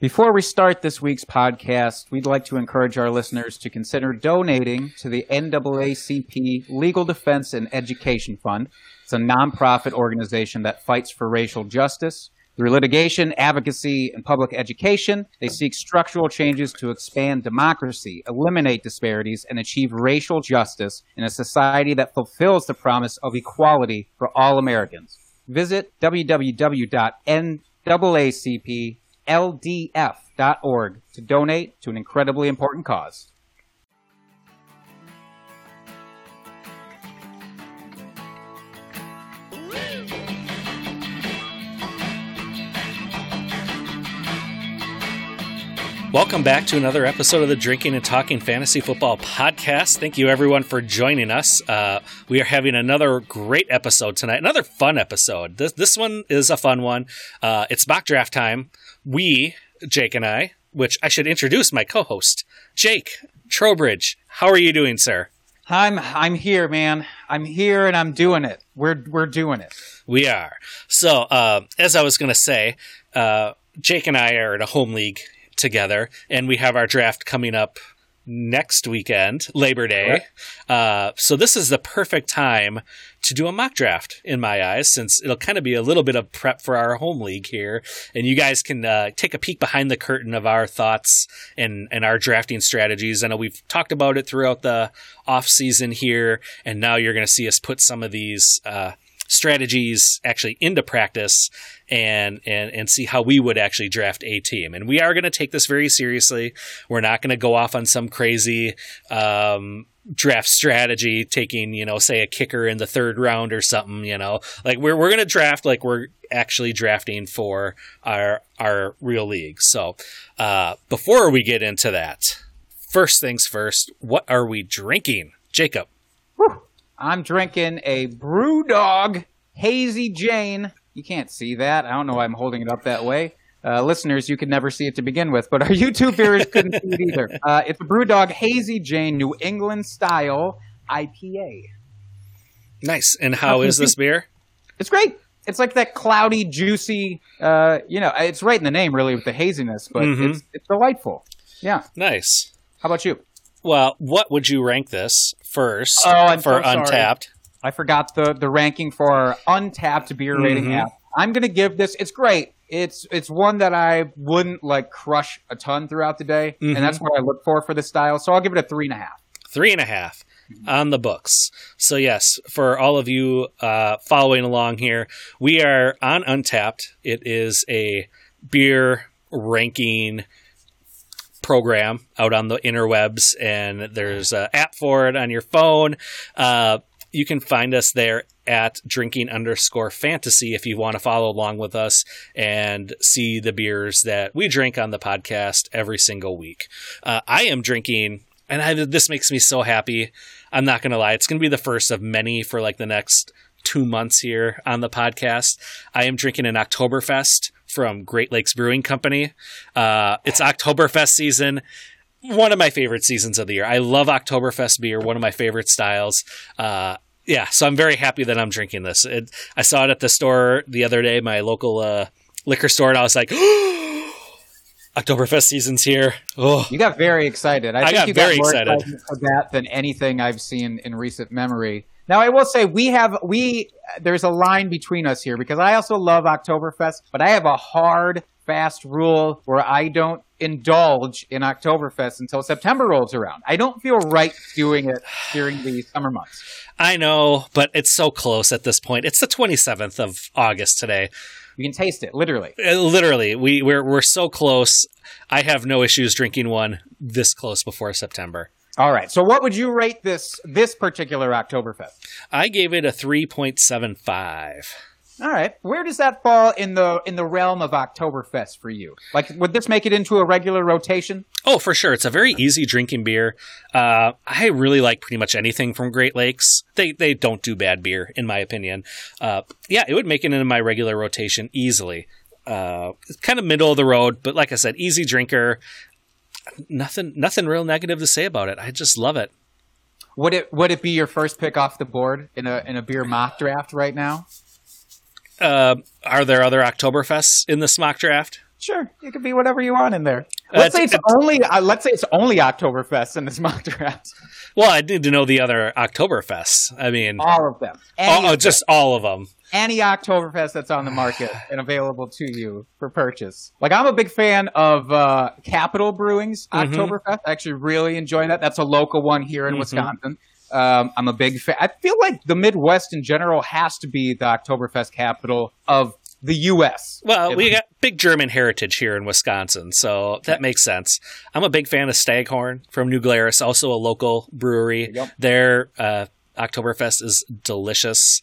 Before we start this week's podcast, we'd like to encourage our listeners to consider donating to the NAACP Legal Defense and Education Fund. It's a nonprofit organization that fights for racial justice. Through litigation, advocacy, and public education, they seek structural changes to expand democracy, eliminate disparities, and achieve racial justice in a society that fulfills the promise of equality for all Americans. Visit www.naacpldf.org to donate to an incredibly important cause. Welcome back to another episode of the Drinking and Talking Fantasy Football Podcast. Thank you, everyone, for joining us. Uh, we are having another great episode tonight, another fun episode. This, this one is a fun one. Uh, it's mock draft time. We, Jake and I, which I should introduce my co host, Jake Trowbridge. How are you doing, sir? I'm I'm here, man. I'm here and I'm doing it. We're we're doing it. We are. So, uh, as I was going to say, uh, Jake and I are in a home league together, and we have our draft coming up next weekend, Labor Day. Uh, so this is the perfect time to do a mock draft in my eyes, since it'll kind of be a little bit of prep for our home league here, and you guys can uh, take a peek behind the curtain of our thoughts and and our drafting strategies. I know we've talked about it throughout the off season here, and now you're going to see us put some of these. Uh, strategies actually into practice and and and see how we would actually draft a team. And we are going to take this very seriously. We're not going to go off on some crazy um, draft strategy, taking you know, say a kicker in the third round or something. You know, like we're we're going to draft like we're actually drafting for our our real league. So uh, before we get into that, first things first, what are we drinking, Jacob? I'm drinking a BrewDog Hazy Jane. You can't see that. I don't know why I'm holding it up that way. Uh, listeners, you could never see it to begin with, but our YouTube viewers couldn't see it either. Uh, it's a BrewDog Hazy Jane New England style IPA. Nice. And how is this beer? It's great. It's like that cloudy, juicy. Uh, you know, it's right in the name, really, with the haziness, but Mhm. it's it's delightful. Yeah. Nice. How about you? Well, what would you rank this first Oh, I'm for so. Untappd? I forgot the the ranking for Untappd beer rating Mhm. app. I'm gonna give this. It's great. It's it's one that I wouldn't like crush a ton throughout the day, Mhm. and that's what I look for for this style. So I'll give it a three and a half. Three and a half on the books. So yes, for all of you uh, following along here, we are on Untappd. It is a beer ranking program out on the interwebs, and there's an app for it on your phone. Uh, you can find us there at drinking underscore fantasy if you want to follow along with us and see the beers that we drink on the podcast every single week. Uh, I am drinking, and I, this makes me so happy. I'm not going to lie. It's going to be the first of many for like the next two months here on the podcast. I am drinking an Oktoberfest from Great Lakes Brewing Company. Uh, it's Oktoberfest season. One of my favorite seasons of the year. I love Oktoberfest beer. One of my favorite styles. Uh, yeah, so I'm very happy that I'm drinking this. It, I saw it at the store the other day, my local uh, liquor store, and I was like, Oktoberfest season's here. Oh, You got very excited. I, I think got you very got more excited. excitement for that than anything I've seen in recent memory. Now I will say we have we there's a line between us here because I also love Oktoberfest, but I have a hard fast rule where I don't indulge in Oktoberfest until September rolls around. I don't feel right doing it during the summer months. I know, but it's so close at this point. It's the 27th of August today. You can taste it, literally. Uh, Literally, we we're we're so close. I have no issues drinking one this close before September. All right. So what would you rate this this particular Oktoberfest? I gave it a 3.75. All right. Where does that fall in the in the realm of Oktoberfest for you? Like, would this make it into a regular rotation? Oh, for sure. It's a very easy drinking beer. Uh, I really like pretty much anything from Great Lakes. They they don't do bad beer, in my opinion. Uh, yeah, it would make it into my regular rotation easily. Uh, it's kind of middle of the road, but like I said, easy drinker. Nothing nothing real negative to say about it. I just love it. Would it would it be your first pick off the board in a in a beer mock draft right now? Uh, are there other Oktoberfests in this mock draft? Sure, you can be whatever you want in there. Uh, Let's say it's- it's only. Uh, let's say it's only Oktoberfest in this mock draft. Well, I need to know the other Oktoberfests. I mean, All of them. Oh, oh, of just all of them. Any Oktoberfest that's on the market and available to you for purchase. Like I'm a big fan of uh, Capital Brewing's Mhm. Oktoberfest. I actually really enjoy that. That's a local one here in Mhm. Wisconsin. Um, I'm a big fan. I feel like the Midwest in general has to be the Oktoberfest capital of the U.S. Well, we got big German heritage here in Wisconsin, so that makes sense. I'm a big fan of Staghorn from New Glarus, also a local brewery. Yep. Their uh, Oktoberfest is delicious.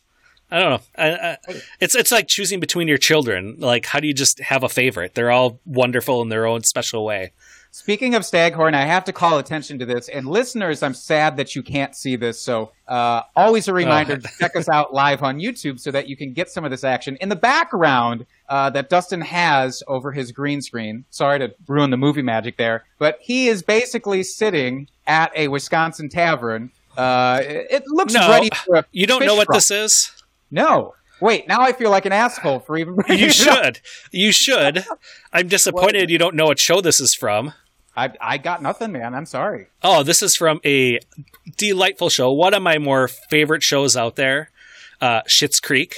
I don't know. I, I, it's it's like choosing between your children. Like, how do you just have a favorite? They're all wonderful in their own special way. Speaking of Staghorn, I have to call attention to this. And listeners, I'm sad that you can't see this. So, uh, always a reminder Oh. to check us out live on YouTube so that you can get some of this action. In the background uh, that Dustin has over his green screen, sorry to ruin the movie magic there, but he is basically sitting at a Wisconsin tavern. Uh, it, looks No, ready for a You don't know what this is? No. Wait, now I feel like an asshole for even You should. You should. I'm disappointed you don't know what show this is from. I, I got nothing, man. I'm sorry. Oh, this is from a delightful show. One of my more favorite shows out there, uh, Schitt's Creek.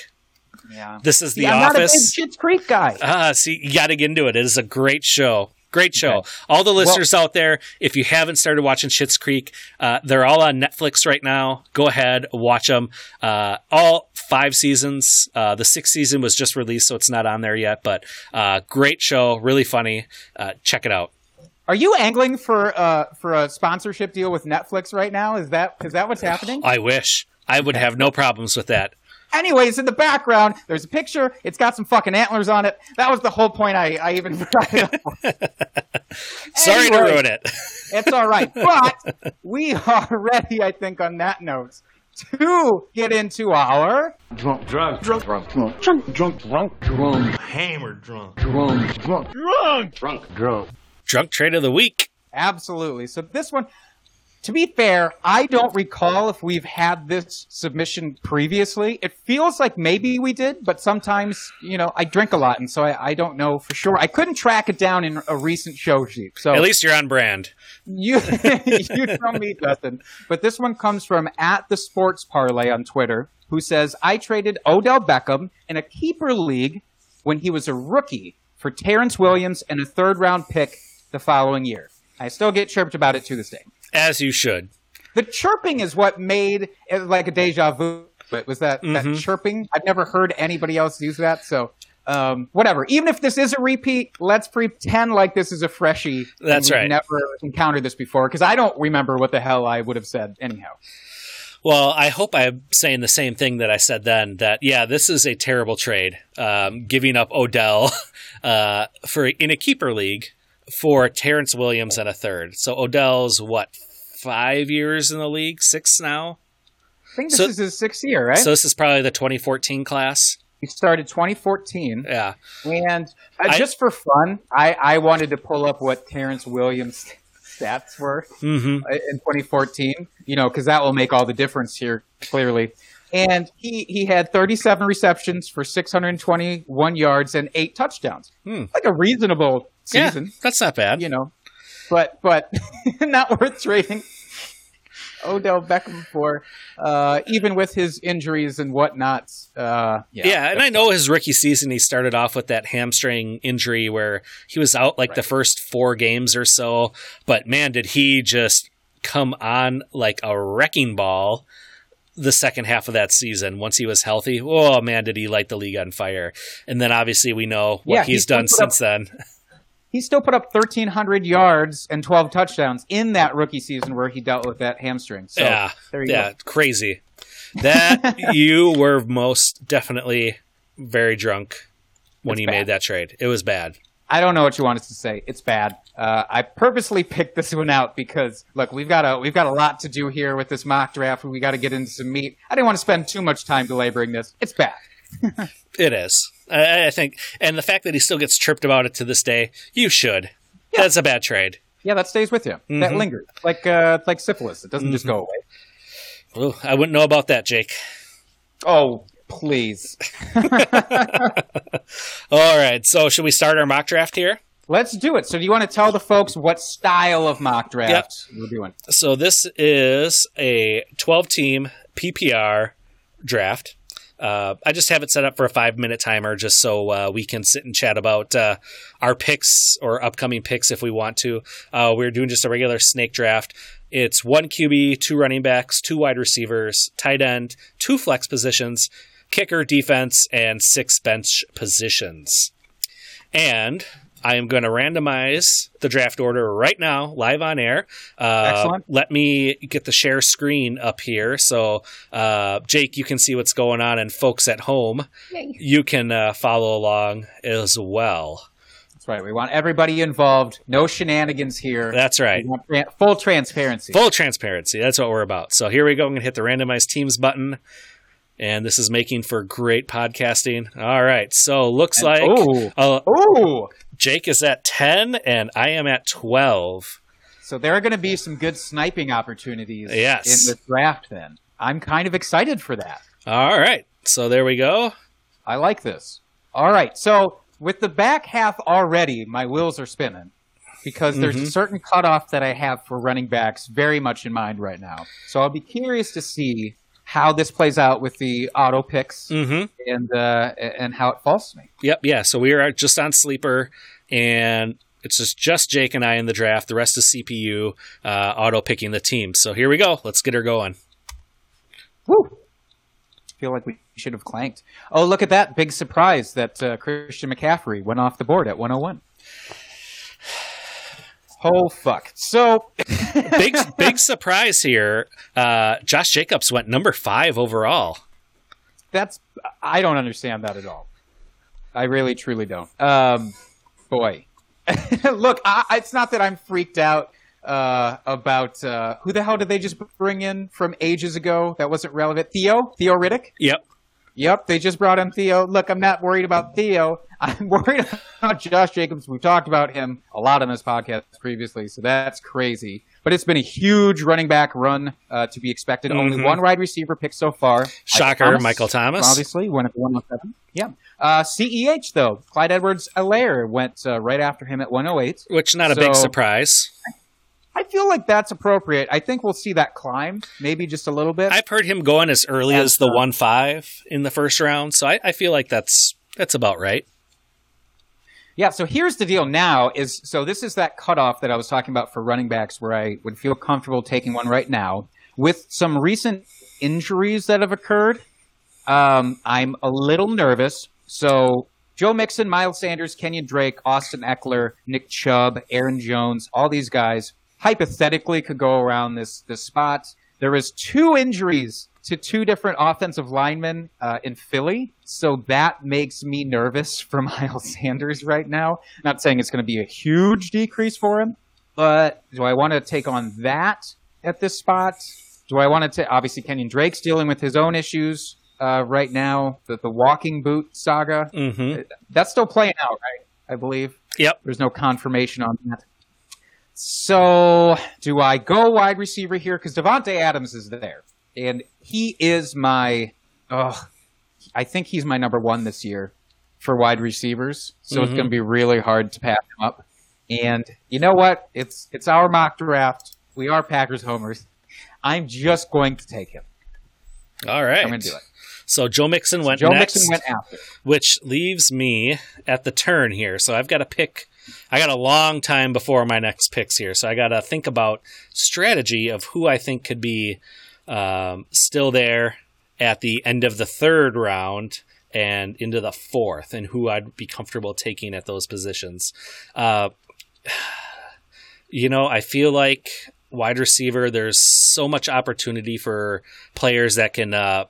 Yeah. This is The I'm not a big Office. Schitt's Creek guy. Ah, see, you got to get into it. It is a great show. Great show. All the listeners out there, if you haven't started watching Schitt's Creek, uh, they're all on Netflix right now. Go ahead, watch them. Uh, all five seasons. Uh, the sixth season was just released, so it's not on there yet. But uh, great show, really funny. Uh, check it out. Are you angling for uh for a sponsorship deal with Netflix right now? Is that is that what's happening? I wish I would have no problems with that. Anyways, in the background, there's a picture. It's got some fucking antlers on it. That was the whole point. I, I even brought it up. Sorry to ruin it. It's all right, but we are ready. I think on that note to get into our drunk, drunk, drunk, drunk, drunk, drunk, drunk, drunk, drunk, hammered drunk, drunk, drunk, drunk, drunk, drunk. Drunk trade of the week. Absolutely. So this one, to be fair, I don't recall if we've had this submission previously. It feels like maybe we did, but sometimes, you know, I drink a lot, and so I, I don't know for sure. I couldn't track it down in a recent show sheet. So At least you're on brand. you you tell me, Dustin. But this one comes from at the Sports Parlay on Twitter, who says I traded Odell Beckham in a keeper league when he was a rookie for Terrance Williams and a third round pick the following year. I still get chirped about it to this day. As you should. The chirping is what made it like a deja vu. But was that that Mhm. chirping? I've never heard anybody else use that. So. Um, whatever. Even if this is a repeat, let's pretend like this is a freshie. That's right. Never encountered this before because I don't remember what the hell I would have said anyhow. Well, I hope I'm saying the same thing that I said then. That yeah, this is a terrible trade. Um, giving up Odell uh, for in a keeper league for Terrance Williams and a third. So Odell's what five years in the league, six now. I think this So- is his sixth year, right? So this is probably the 2014 class. he started 2014, Yeah, and uh, I- just for fun, I, I wanted to pull up what Terrance Williams' stats were hmm uh, in 2014. You know, because that will make all the difference here clearly. And he he had 37 receptions for 621 yards and eight touchdowns. Hmm. Like a reasonable yeah, season. that's not bad. you know, but but not worth trading Odell Beckham for, uh, even with his injuries and whatnot. Uh, yeah, Yeah, and I know his rookie season he started off with that hamstring injury where he was out like the first four games or so. But man, did he just come on like a wrecking ball the second half of that season once he was healthy. Oh man, did he light the league on fire. And then obviously we know what Yeah, he's he's done put up- since then. He still put up 1,300 yards and 12 touchdowns in that rookie season where he dealt with that hamstring. So yeah. there you yeah, go. crazy. That you were most definitely very drunk when It's you bad. made that trade. It was bad. I don't know what you want us to say. It's bad. Uh, I purposely picked this one out because look, we've got a we've got a lot to do here with this mock draft. We got to get into some meat. I didn't want to spend too much time belaboring this. It's bad. It is. I, I think, and the fact that he still gets tripped about it to this day, you should. Yeah. That's a bad trade. Yeah, that stays with you. That Mhm. lingers like uh, like syphilis. It doesn't just go away. Ooh, I wouldn't know about that, Jake. Oh, please. All right. So, should we start our mock draft here? Let's do it. So, do you want to tell the folks what style of mock draft yep. we're doing? So, this is a 12 team PPR draft. Uh, I just have it set up for a five minute timer just so uh, we can sit and chat about uh, our picks or upcoming picks if we want to. Uh, we're doing just a regular snake draft. It's one QB, two running backs, two wide receivers, tight end, two flex positions, kicker, defense, and six bench positions. And I am going to randomize the draft order right now, live on air. Uh, Excellent. Let me get the share screen up here. So, uh, Jake, you can see what's going on, and folks at home, Yay. you can uh, follow along as well. That's right. We want everybody involved. No shenanigans here. That's right. full transparency. Full transparency. That's what we're about. So here we go. I'm going to hit the randomize teams button and this is making for great podcasting. All right, so looks and, like oh, uh, oh, Jake is at ten, and I am at twelve. So there are going to be some good sniping opportunities yes. in the draft. Then I'm kind of excited for that. All right, so there we go. I like this. All right, so with the back half already, my wheels are spinning because there's mm-hmm. a certain cutoff that I have for running backs very much in mind right now. So I'll be curious to see how this plays out with the auto picks mm-hmm. and uh, and how it falls to me. Yep, yeah. So we are just on sleeper, and it's just just Jake and I in the draft. The rest is CPU uh, auto picking the team. So here we go. Let's get her going. Woo! Feel like we should have clanked. Oh, look at that big surprise that uh, Christian McCaffrey went off the board at 101. Oh fuck! So big big surprise here. Uh, Josh Jacobs went number five overall. That's I don't understand that at all. I really truly don't. Um, boy, look, I, it's not that I'm freaked out uh, about uh, who the hell did they just bring in from ages ago that wasn't relevant? Theo, Theo Riddick. Yep. Yep, they just brought in Theo. Look, I'm not worried about Theo. I'm worried about Josh Jacobs. We've talked about him a lot on this podcast previously, so that's crazy. But it's been a huge running back run uh, to be expected. Mm-hmm. Only one wide receiver pick so far. Shocker, Thomas, Michael Thomas. Obviously, went at 107. Yeah. Uh, CEH, though, Clyde Edwards Helaire went uh, right after him at 108. Which, not a big surprise. I feel like that's appropriate. I think we'll see that climb, maybe just a little bit. I've heard him going as early as, as the uh, one five in the first round, so I, I feel like that's that's about right. Yeah, so here's the deal now is so this is that cutoff that I was talking about for running backs where I would feel comfortable taking one right now. With some recent injuries that have occurred, um, I'm a little nervous. So Joe Mixon, Miles Sanders, Kenyon Drake, Austin Ekeler, Nick Chubb, Aaron Jones, all these guys hypothetically could go around this this spot. There is two injuries to two different offensive linemen uh, in Philly, so that makes me nervous for Miles Sanders right now. Not saying it's going to be a huge decrease for him, but do I want to take on that at this spot? Do I want to? Take? Obviously, Kenyon Drake's dealing with his own issues uh, right now. The the walking boot saga mm-hmm. that's still playing out, right? I believe. Yep. There's no confirmation on that. So, do I go wide receiver here? Because Davante Adams is there, and he is my. Oh, I think he's my number one this year for wide receivers. So mm-hmm. it's going to be really hard to pass him up. And you know what? It's it's our mock draft. We are Packers homers. I'm just going to take him. All right. I'm going to do it. So Joe Mixon went Joe next, Mixon went after. which leaves me at the turn here. So I've got to pick I got a long time before my next picks here, so I got to think about strategy of who I think could be um, still there at the end of the third round and into the fourth, and who I'd be comfortable taking at those positions. Uh, you know, I feel like wide receiver, there's so much opportunity for players that can uh,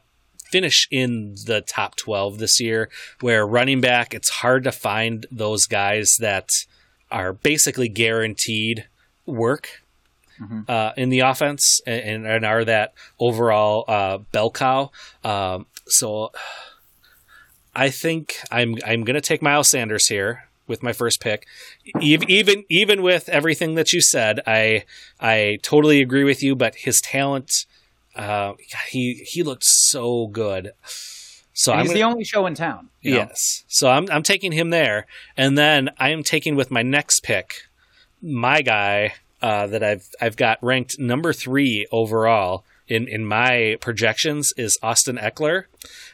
finish in the top 12 this year, where running back, it's hard to find those guys that are basically guaranteed work mm-hmm. uh, in the offense and, and, are that overall uh, bell cow. Um, so I think I'm I'm going to take Miles Sanders here with my first pick. Even even with everything that you said, I I totally agree with you. But his talent uh, he he looked so good. So And I'm he's gonna- the only show in town. you know? Yes. So I'm I'm taking him there, and then I am taking with my next pick, my guy uh, that I've I've got ranked number three overall in in my projections is Austin Ekeler.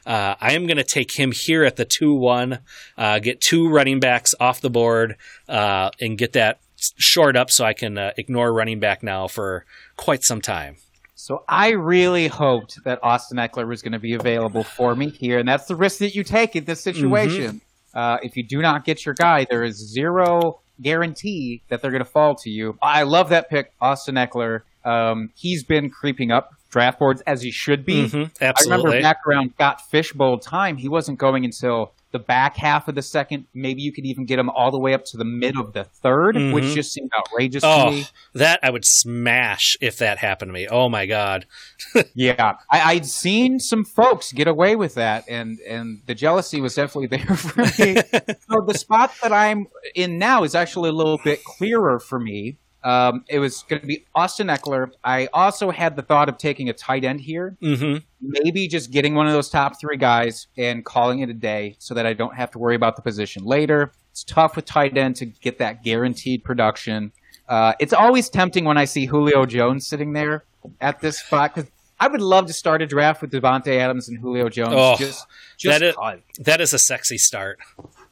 Uh, I am going to take him here at the two one, uh, get two running backs off the board, uh, and get that short up so I can uh, ignore running back now for quite some time. So I really hoped that Austin Ekeler was going to be available for me here, and that's the risk that you take in this situation. Uh, if you do not get your guy, there is zero guarantee that they're going to fall to you. I love that pick, Austin Ekeler. Um, he's been creeping up draft boards as he should be. Mhm, I remember back around got fishbowl time, he wasn't going until the back half of the second. Maybe you could even get him all the way up to the mid of the 3rd which Mhm. just seemed outrageous Oh, to me. that I would smash if that happened to me. Oh my god. Yeah, I, I'd seen some folks get away with that, and and the jealousy was definitely there for me. so the spot that I'm in now is actually a little bit clearer for me. Um, it was going to be Austin Ekeler. I also had the thought of taking a tight end here, hmm maybe just getting one of those top three guys and calling it a day, so that I don't have to worry about the position later. It's tough with tight end to get that guaranteed production. Uh, it's always tempting when I see Julio Jones sitting there at this spot because I would love to start a draft with Davante Adams and Julio Jones. Oh, just, just that, is, that is a sexy start.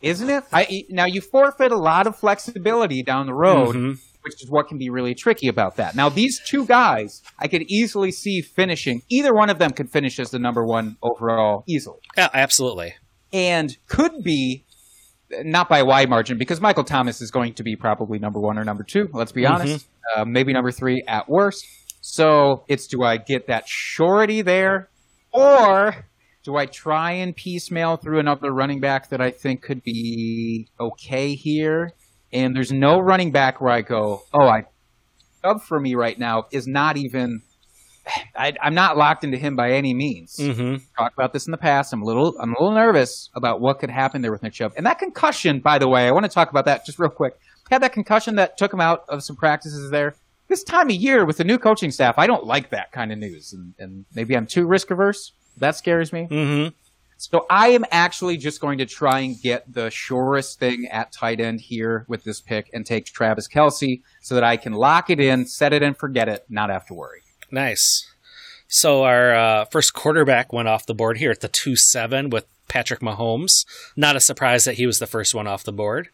isn't it? I now you forfeit a lot of flexibility down the road, Mhm. Which is what can be really tricky about that. Now these two guys, I could easily see finishing. Either one of them could finish as the number one overall easily, Yeah, absolutely. and could be not by a wide margin because Michael Thomas is going to be probably number one or number two. Let's be honest, uh, maybe number three at worst. So it's do I get that surety there, or do I try and piecemeal through another running back that I think could be okay here? And there's no running back where I go, oh, I up for me right now is not even. I, I'm not locked into him by any means hmm talked about this in the past. I'm a little I'm a little nervous about what could happen there with Nick Chubb. And that concussion, by the way, I want to talk about that just real quick. Had that concussion that took him out of some practices there. This time of year with the new coaching staff, I don't like that kind of news. And, and maybe I'm too risk averse. That scares me. hmm So I am actually just going to try and get the surest thing at tight end here with this pick and take Travis Kelce so that I can lock it in, set it and forget it, not have to worry. Nice. So our uh, first quarterback went off the board here at the two seven with Patrick Mahomes. Not a surprise that he was the first one off the board.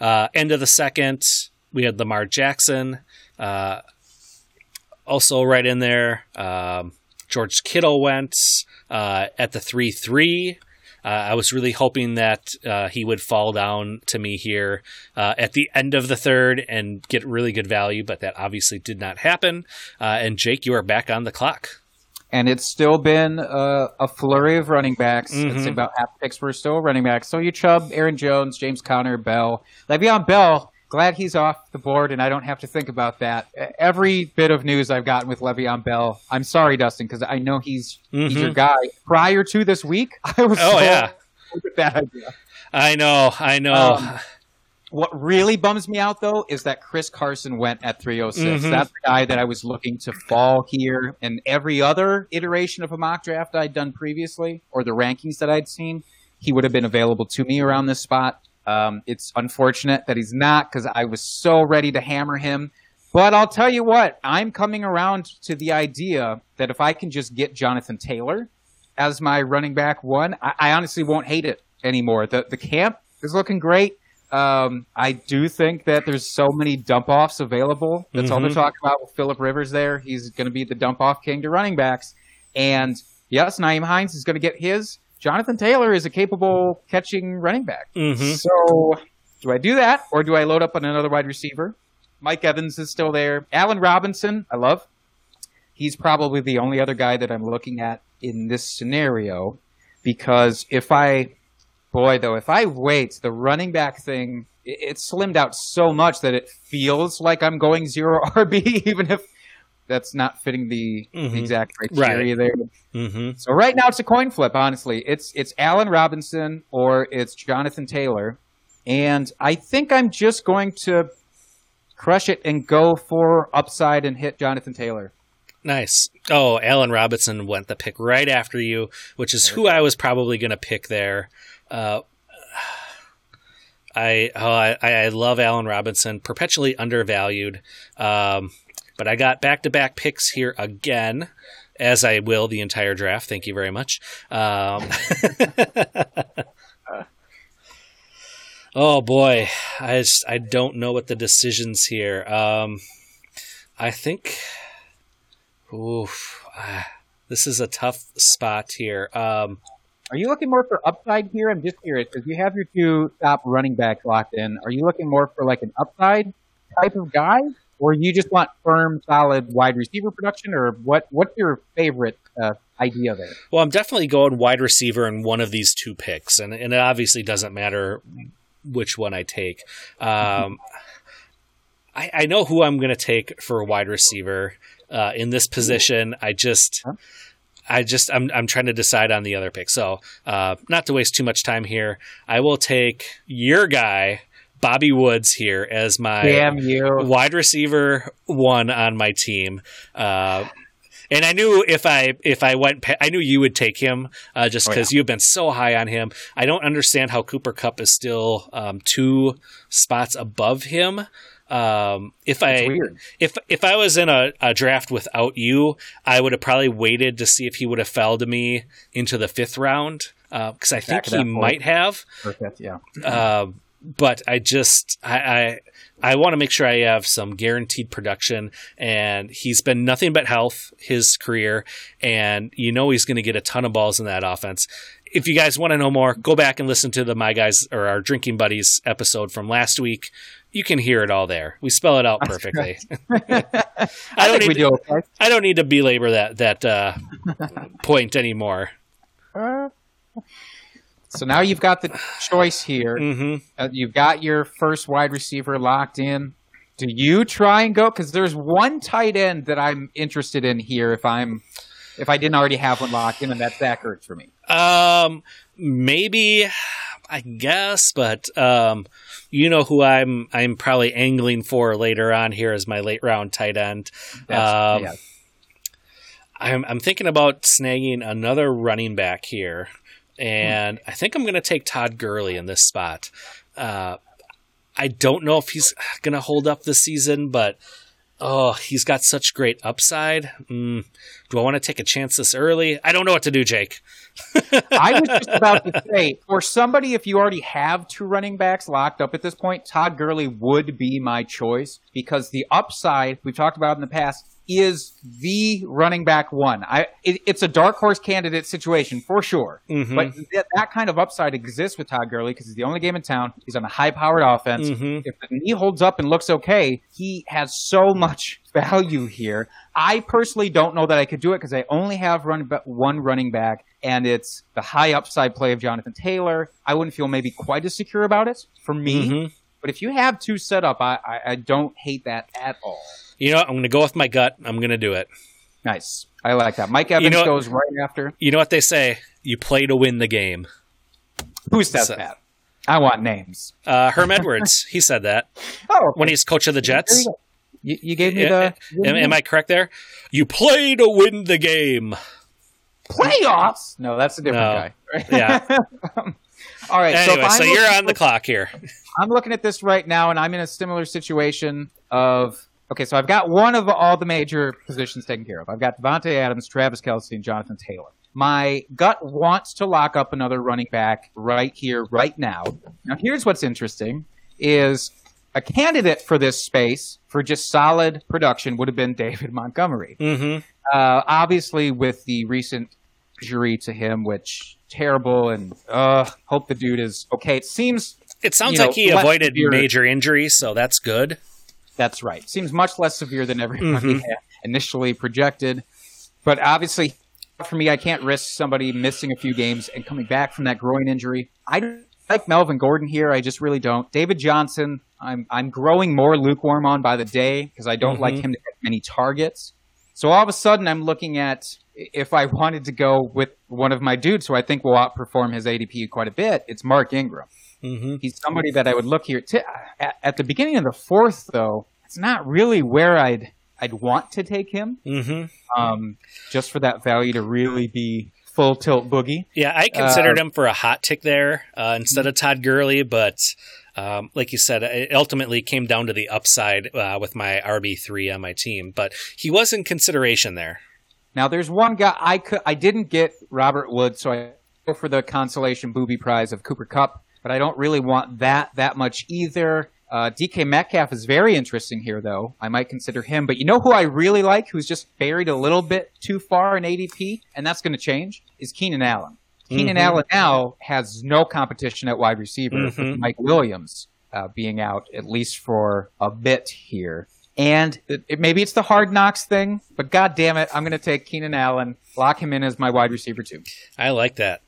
Uh, end of the second, we had Lamar Jackson. Uh, also right in there, um, George Kittle went uh, at the three three. Uh, I was really hoping that uh, he would fall down to me here uh, at the end of the third and get really good value, but that obviously did not happen. Uh, and Jake, you are back on the clock. and it's still been uh, a flurry of running backs. Mhm. say about half picks were still running backs. So you Chubb, Aaron Jones, James Conner, Bell, Le'Veon Bell. Glad he's off the board, and I don't have to think about that. Every bit of news I've gotten with Le'Veon Bell, I'm sorry, Dustin, because I know he's he's your Mhm. guy. Prior to this week, I was Oh, so yeah. with that idea. I know, I know. Um, What really bums me out though is that Chris Carson went at 306. Mhm. That's the guy that I was looking to fall here. And every other iteration of a mock draft I'd done previously, or the rankings that I'd seen, he would have been available to me around this spot. Um, it's unfortunate that he's not because I was so ready to hammer him. But I'll tell you what, I'm coming around to the idea that if I can just get Jonathan Taylor as my running back one, I, I honestly won't hate it anymore. The the camp is looking great. Um, I do think that there's so many dump offs available. That's all they're Mhm. talking about with Philip Rivers there. He's going to be the dump off king to running backs. And yes, Nyheim Hines is going to get his. Jonathan Taylor is a capable catching running back. Mhm. So do I do that or do I load up on another wide receiver? Mike Evans is still there. Allen Robinson, I love. He's probably the only other guy that I'm looking at in this scenario because if I, boy, though, if I wait, the running back thing, it, it's slimmed out so much that it feels like I'm going zero RB, even if that's not fitting the, Mhm. the exact criteria there. hmm So right now it's a coin flip. Honestly, it's it's Allen Robinson or it's Jonathan Taylor, and I think I'm just going to crush it and go for upside and hit Jonathan Taylor. Nice. Oh, Allen Robinson went the pick right after you, which is who I was probably going to pick there. Uh, I, oh, I I love Allen Robinson, perpetually undervalued. Um, but I got back to back picks here again, as I will the entire draft. Thank you very much. Um, oh boy, I just, I don't know what the decisions here. Um, I think, oof, ah, this is a tough spot here. Um, Are you looking more for upside here? I'm just curious because you have your two top running backs locked in. Are you looking more for like an upside type of guy, or you just want firm, solid wide receiver production, or what? What's your favorite uh, idea there? Well, I'm definitely going wide receiver in one of these two picks, and, and it obviously doesn't matter which one I take. Um, I, I know who I'm going to take for a wide receiver uh, in this position. I just. I just I'm I'm trying to decide on the other pick. So, uh, not to waste too much time here, I will take your guy Bobby Woods here as my wide receiver one on my team. Uh, and I knew if I if I went, I knew you would take him uh, just Oh, because you've been so high on him. I don't understand how Cooper Kupp is still um, two spots above him. Um, if I weird. if if I was in a, a draft without you, I would have probably waited to see if he would have fell to me into the fifth round because I think Back he might have. Perfect. Yeah. Um, but I just I I, I want to make sure I have some guaranteed production, and he's been nothing but health his career, and you know he's going to get a ton of balls in that offense. If you guys want to know more, go back and listen to the My Guys or our Drinking Buddies episode from last week. You can hear it all there. We spell it out perfectly. I, don't think need do okay. I don't need to belabor that that uh, point anymore. So now you've got the choice here. hmm Uh, you've got your first wide receiver locked in. Do you try and go? Because there's one tight end that I'm interested in here. If I'm, if I didn't already have one locked in, and that's Zach Ertz for me. Um, maybe, I guess, but um, you know who I'm I'm probably angling for later on here as my late round tight end. Um, yeah. I'm I'm thinking about snagging another running back here, and I think I'm going to take Todd Gurley in this spot. Uh, I don't know if he's going to hold up this season, but oh, he's got such great upside. Mm, do I want to take a chance this early? I don't know what to do, Jake. I was just about to say, for somebody, if you already have two running backs locked up at this point, Todd Gurley would be my choice because the upside we've talked about in the past is the running back one. I it, it's a dark horse candidate situation for sure, Mhm. but that, that kind of upside exists with Todd Gurley because he's the only game in town. He's on a high-powered offense. Mhm. If the knee holds up and looks okay, he has so much value here. I personally don't know that I could do it because I only have run ba- one running back, and it's the high upside play of Jonathan Taylor. I wouldn't feel maybe quite as secure about it for me. Mhm. But if you have two set up, I, I, I don't hate that at all. You know, what? I'm going to go with my gut. I'm going to do it. Nice. I like that. Mike Evans You know what- goes right after. You know what they say? You play to win the game. Who says So- that? I want names. Uh, Herm Edwards, he said that Oh, when he's coach of the you Jets. You, you gave me the Am, am I correct there? You play to win the game. playoffs. No, that's a different No. guy. Right? Yeah. All right. so, Anyway, if so, you're on the clock here. I'm looking at this right now, and I'm in a similar situation of okay. So I've got one of all the major positions taken care of. I've got Davante Adams, Travis Kelce, and Jonathan Taylor. My gut wants to lock up another running back right here, right now. Now, here's what's interesting: is a candidate for this space for just solid production would have been David Montgomery. hmm Uh, obviously, with the recent injury to him, which terrible, and uh, hope the dude is okay. It seems It sounds You know, like he avoided severe- major injuries, so that's good. That's right. Seems much less severe than everybody Mhm. initially projected. But obviously, for me, I can't risk somebody missing a few games and coming back from that groin injury. I don't like Melvin Gordon here. I just really don't. David Johnson, I'm I'm growing more lukewarm on by the day because I don't like Mhm. him to get many targets. So all of a sudden, I'm looking at if I wanted to go with one of my dudes who I think will outperform his ADP quite a bit. It's Mark Ingram. Hmm He's somebody that I would look here. To, at, at the beginning of the fourth, though, it's not really where I'd I'd want to take him, Mm-hmm. um, just for that value to really be full tilt boogie. Yeah, I considered Uh, him for a hot tick there uh, instead of Todd Gurley, but um, like you said, it ultimately came down to the upside uh, with my RB three on my team. But he was in consideration there. Now, there's one guy I could I didn't get Robert Wood, so I go for the consolation booby prize of Cooper Kupp, but I don't really want that that much either. Uh, DK Metcalf is very interesting here, though. I might consider him, but you know who I really like, who's just buried a little bit too far in ADP, and that's going to change, is Keenan Allen. Keenan Mhm. Allen now has no competition at wide receiver, with Mhm. Mike Williams uh, being out at least for a bit here. And it, it, maybe it's the hard knocks thing, but god damn it, I'm going to take Keenan Allen, lock him in as my wide receiver too. I like that.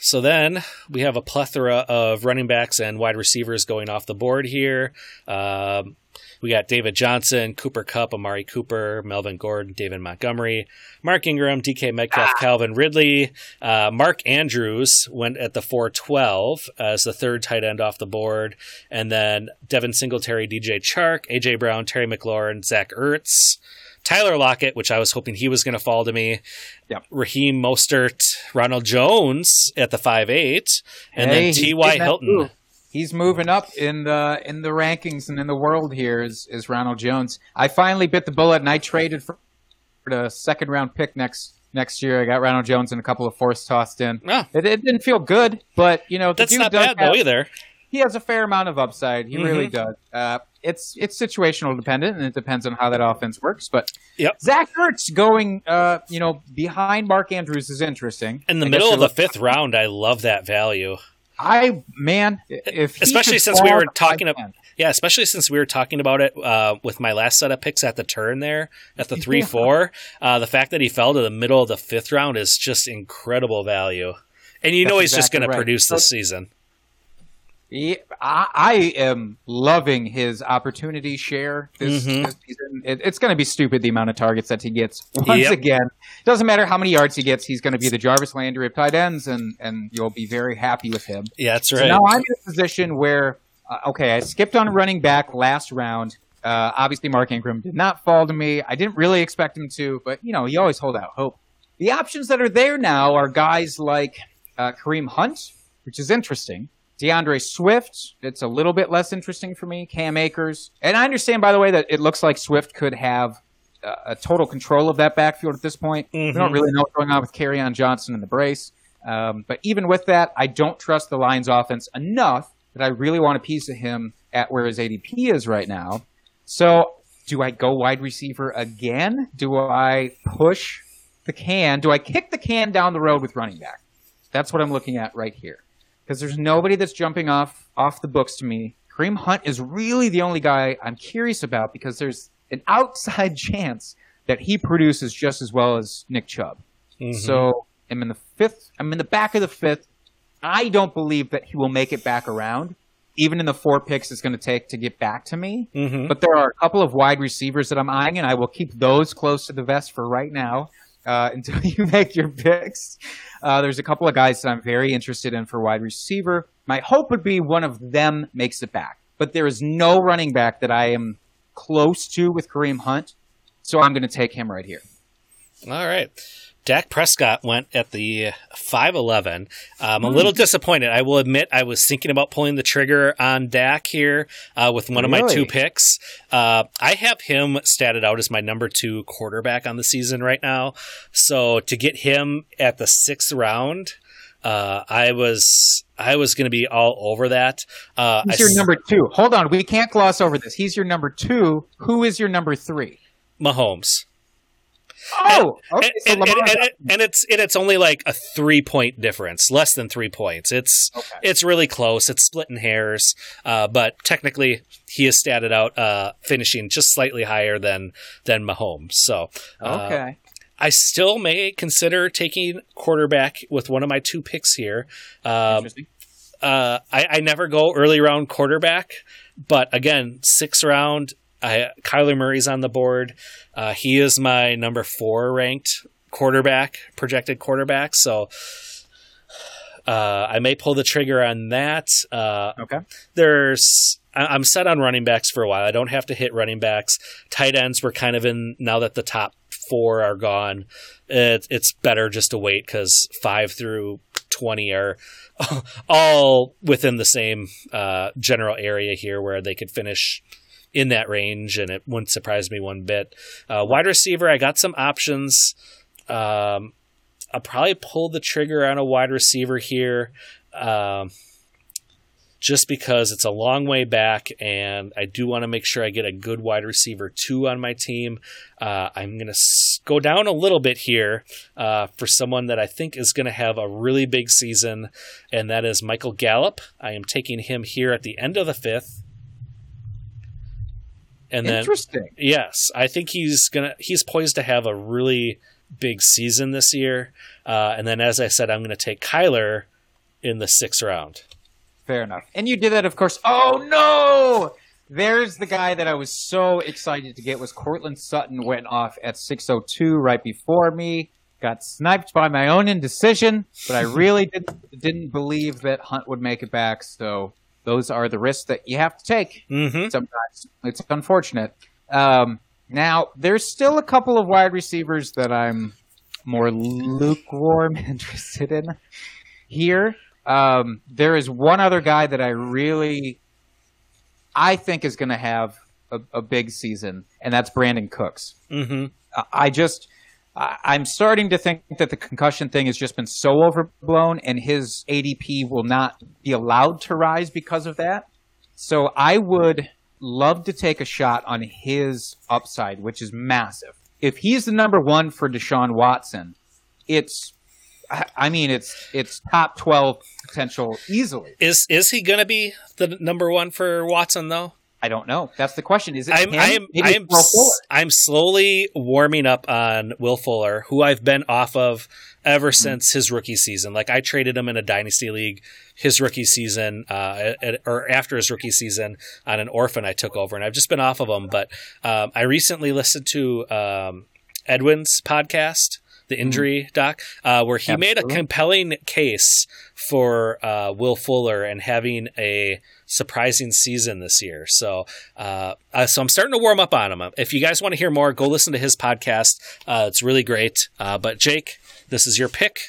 So then we have a plethora of running backs and wide receivers going off the board here. Um, we got David Johnson, Cooper Kupp, Amari Cooper, Melvin Gordon, David Montgomery, Mark Ingram, DK Metcalf, Calvin Ridley. Uh, Mark Andrews went at the 412 as the third tight end off the board. And then Devin Singletary, DJ Chark, AJ Brown, Terry McLaurin, Zach Ertz. Tyler Lockett, which I was hoping he was going to fall to me. Yep. Raheem Mostert, Ronald Jones at the five eight, and Hey, then T.Y. Hilton. move. He's moving up in the in the rankings and in the world here is is Ronald Jones. I finally bit the bullet and I traded for the second round pick next next year. I got Ronald Jones and a couple of fourths tossed in. Oh, It, it didn't feel good, but you know the that's dude not does bad have- though either. He has a fair amount of upside. He really Mhm. does. Uh, it's it's situational dependent, and it depends on how that offense works. But Yep. Zach Ertz going, uh, you know, behind Mark Andrews is interesting. In the I middle of the fifth round, I love that value. I man, if Especially since we were talking ab- 5'10". Yeah, especially since we were talking about it uh, with my last set of picks at the turn there at the three four. Uh, the fact that he fell to the middle of the fifth round is just incredible value, and you That's know he's just going right. to produce this So- season. Yeah, I, I am loving his opportunity share this, Mhm. this season. It, it's going to be stupid the amount of targets that he gets. Once Yep. again, doesn't matter how many yards he gets. He's going to be the Jarvis Landry of tight ends, and and you'll be very happy with him. Yeah, that's So right. now I'm in a position where, uh, okay, I skipped on running back last round. Uh, obviously, Mark Ingram did not fall to me. I didn't really expect him to, but you know, you always hold out hope. The options that are there now are guys like uh, Kareem Hunt, which is interesting. D'Andre Swift, it's a little bit less interesting for me. Cam Akers, and I understand, by the way, that it looks like Swift could have uh, a total control of that backfield at this point. We Mhm. don't really know what's going on with on Johnson and the brace. Um, but even with that, I don't trust the Lions offense enough that I really want a piece of him at where his ADP is right now. So do I go wide receiver again? Do I push the can? Do I kick the can down the road with running back? That's what I'm looking at right here. Because there's nobody that's jumping off off the books to me. Kareem Hunt is really the only guy I'm curious about because there's an outside chance that he produces just as well as Nick Chubb. Mhm. So I'm in the fifth. I'm in the back of the fifth. I don't believe that he will make it back around, even in the four picks it's going to take to get back to me. Mhm. But there are a couple of wide receivers that I'm eyeing, and I will keep those close to the vest for right now uh, until you make your picks. Uh, there's a couple of guys that I'm very interested in for wide receiver. My hope would be one of them makes it back, but there is no running back that I am close to with Kareem Hunt, so I'm going to take him right here. All right. Dak Prescott went at the 5'11. I'm a Hmm. little disappointed. I will admit I was thinking about pulling the trigger on Dak here uh, with one of my two picks. Uh, I have him statted out as my number two quarterback on the season right now. So to get him at the sixth round, uh, I was I was going to be all over that. Uh, He's your number two. Hold on, we can't gloss over this. He's your number two. Who is your number three? Mahomes. Oh, okay. and, so and, and- and- it's and it's only like a three point difference, less than three points. It's Okay. it's really close. It's splitting hairs, uh, but technically he is statted out uh, finishing just slightly higher than than Mahomes. So uh, okay. I still may consider taking quarterback with one of my two picks here. Um, uh, I, I never go early round quarterback, but again, sixth round, I, Kyler Murray's on the board. Uh, he is my number four ranked quarterback, projected quarterback. So uh, I may pull the trigger on that. Uh, Okay. there's I, I'm set on running backs for a while. I don't have to hit running backs. Tight ends were kind of in now that the top four are gone. It, it's better just to wait because five through twenty are all within the same uh, general area here where they could finish in that range, and it wouldn't surprise me one bit. Uh, wide receiver, I got some options. Um, I'll probably pull the trigger on a wide receiver here. Um, just because it's a long way back and I do want to make sure I get a good wide receiver two on my team. Uh, I'm going to go down a little bit here uh, for someone that I think is going to have a really big season, and that is Michael Gallup. I am taking him here at the end of the fifth. And then, Interesting. yes, I think he's gonna he's poised to have a really big season this year. Uh, and then, as I said, I'm going to take Kyler in the sixth round. Fair enough. And you did that, of course. Oh no! There's the guy that I was so excited to get was Courtland Sutton went off at 6:02 right before me. Got sniped by my own indecision, but I really didn't didn't believe that Hunt would make it back. So those are the risks that you have to take. Mm-hmm. Sometimes it's unfortunate. Um, now there's still a couple of wide receivers that I'm more lukewarm interested in here. Um, there is one other guy that I really, I think is going to have a, a, big season, and that's Brandin Cooks. Mm-hmm. I, just, I'm starting to think that the concussion thing has just been so overblown, and his ADP will not be allowed to rise because of that. So I would love to take a shot on his upside, which is massive. If he's the number one for Deshaun Watson, it's I mean, it's it's top twelve potential easily. Is is he going to be the number one for Watson though? I don't know. That's the question. Is it? I'm him? I'm Maybe I'm, Fuller. I'm slowly warming up on Will Fuller, who I've been off of ever since his rookie season. Like I traded him in a dynasty league his rookie season, uh, at, or after his rookie season on an orphan I took over, and I've just been off of him. But um, I recently listened to um, Edwin's podcast the injury doc, uh, where he made a compelling case for uh, Will Fuller and having a surprising season this year. So, uh, uh, so I'm starting to warm up on him. If you guys want to hear more, go listen to his podcast. Uh, it's really great. Uh, but Jake, this is your pick.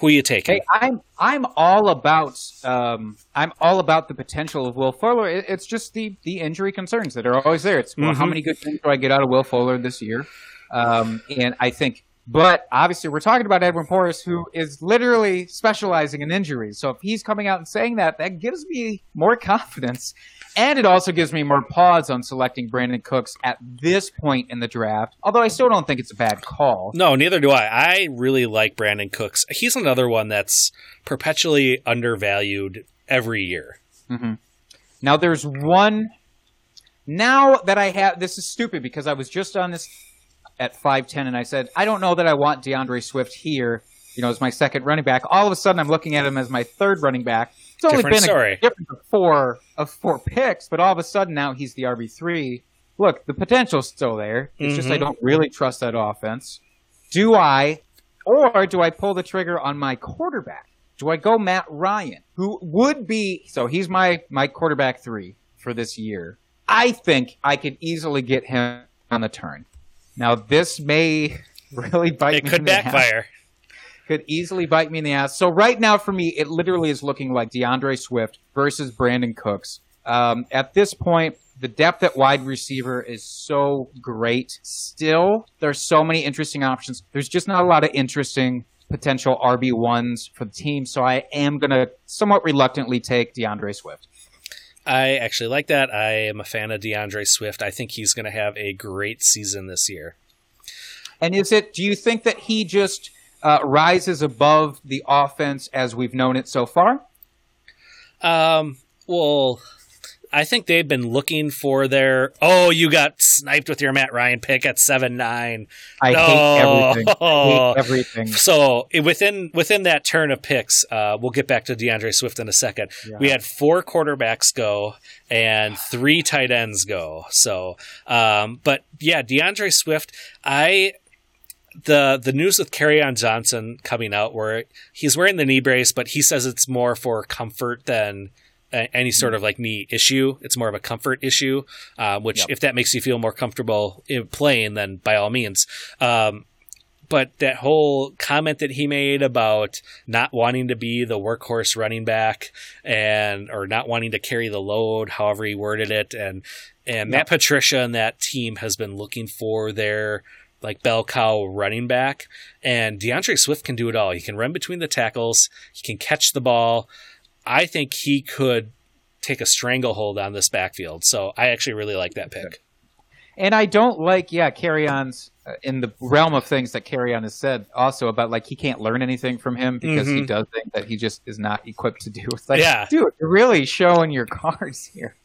Who are you taking? Hey, I'm I'm all about um, I'm all about the potential of Will Fuller. It, it's just the the injury concerns that are always there. It's well, how Mhm. many good things do I get out of Will Fuller this year? Um, and I think, but obviously we're talking about Edwin Porras, who is literally specializing in injuries. So if he's coming out and saying that, that gives me more confidence. And it also gives me more pause on selecting Brandin Cooks at this point in the draft. Although I still don't think it's a bad call. No, neither do I. I really like Brandin Cooks. He's another one that's perpetually undervalued every year. hmm Now there's one. Now that I have, this is stupid because I was just on this at five ten, and I said I don't know that I want D'Andre Swift here. You know, as my second running back. All of a sudden, I'm looking at him as my third running back. It's only Different been story. a difference of four of four picks, but all of a sudden now he's the RB three. Look, the potential's still there. It's just I Mhm. don't really trust that offense. Do I, or do I pull the trigger on my quarterback? Do I go Matt Ryan, who would be so he's my my quarterback three for this year. I think I could easily get him on the turn. Now this may really bite It me could in the ass. backfire. Could easily bite me in the ass. So right now for me, it literally is looking like D'Andre Swift versus Brandin Cooks. Um, at this point, the depth at wide receiver is so great. Still, there's so many interesting options. There's just not a lot of interesting potential RB ones for the team. So I am gonna somewhat reluctantly take D'Andre Swift. I actually like that. I am a fan of D'Andre Swift. I think he's going to have a great season this year. And is it? Do you think that he just uh, rises above the offense as we've known it so far? Um, well, I think they've been looking for their. Oh, you got sniped with your Matt Ryan pick at seven nine. I No. hate everything. I hate everything. So within within that turn of picks, uh, we'll get back to D'Andre Swift in a second. Yeah. We had four quarterbacks go and three tight ends go. So, um, but yeah, D'Andre Swift, I the the news with on Johnson coming out where he's wearing the knee brace, but he says it's more for comfort than any sort of like knee issue. It's more of a comfort issue, uh, which Yep. if that makes you feel more comfortable in playing, then by all means. Um, but that whole comment that he made about not wanting to be the workhorse running back and or not wanting to carry the load, however he worded it, and and Matt Patricia and that team has been looking for their like bell cow running back, and D'Andre Swift can do it all. He can run between the tackles, he can catch the ball. I think he could take a stranglehold on this backfield. So I actually really like that pick. And I don't like, yeah, Kerryon's uh, in the realm of things that Kerryon has said also about like he can't learn anything from him because he Mhm. does things that he just is not equipped to do. It's like, Yeah. dude, you're really showing your cards here.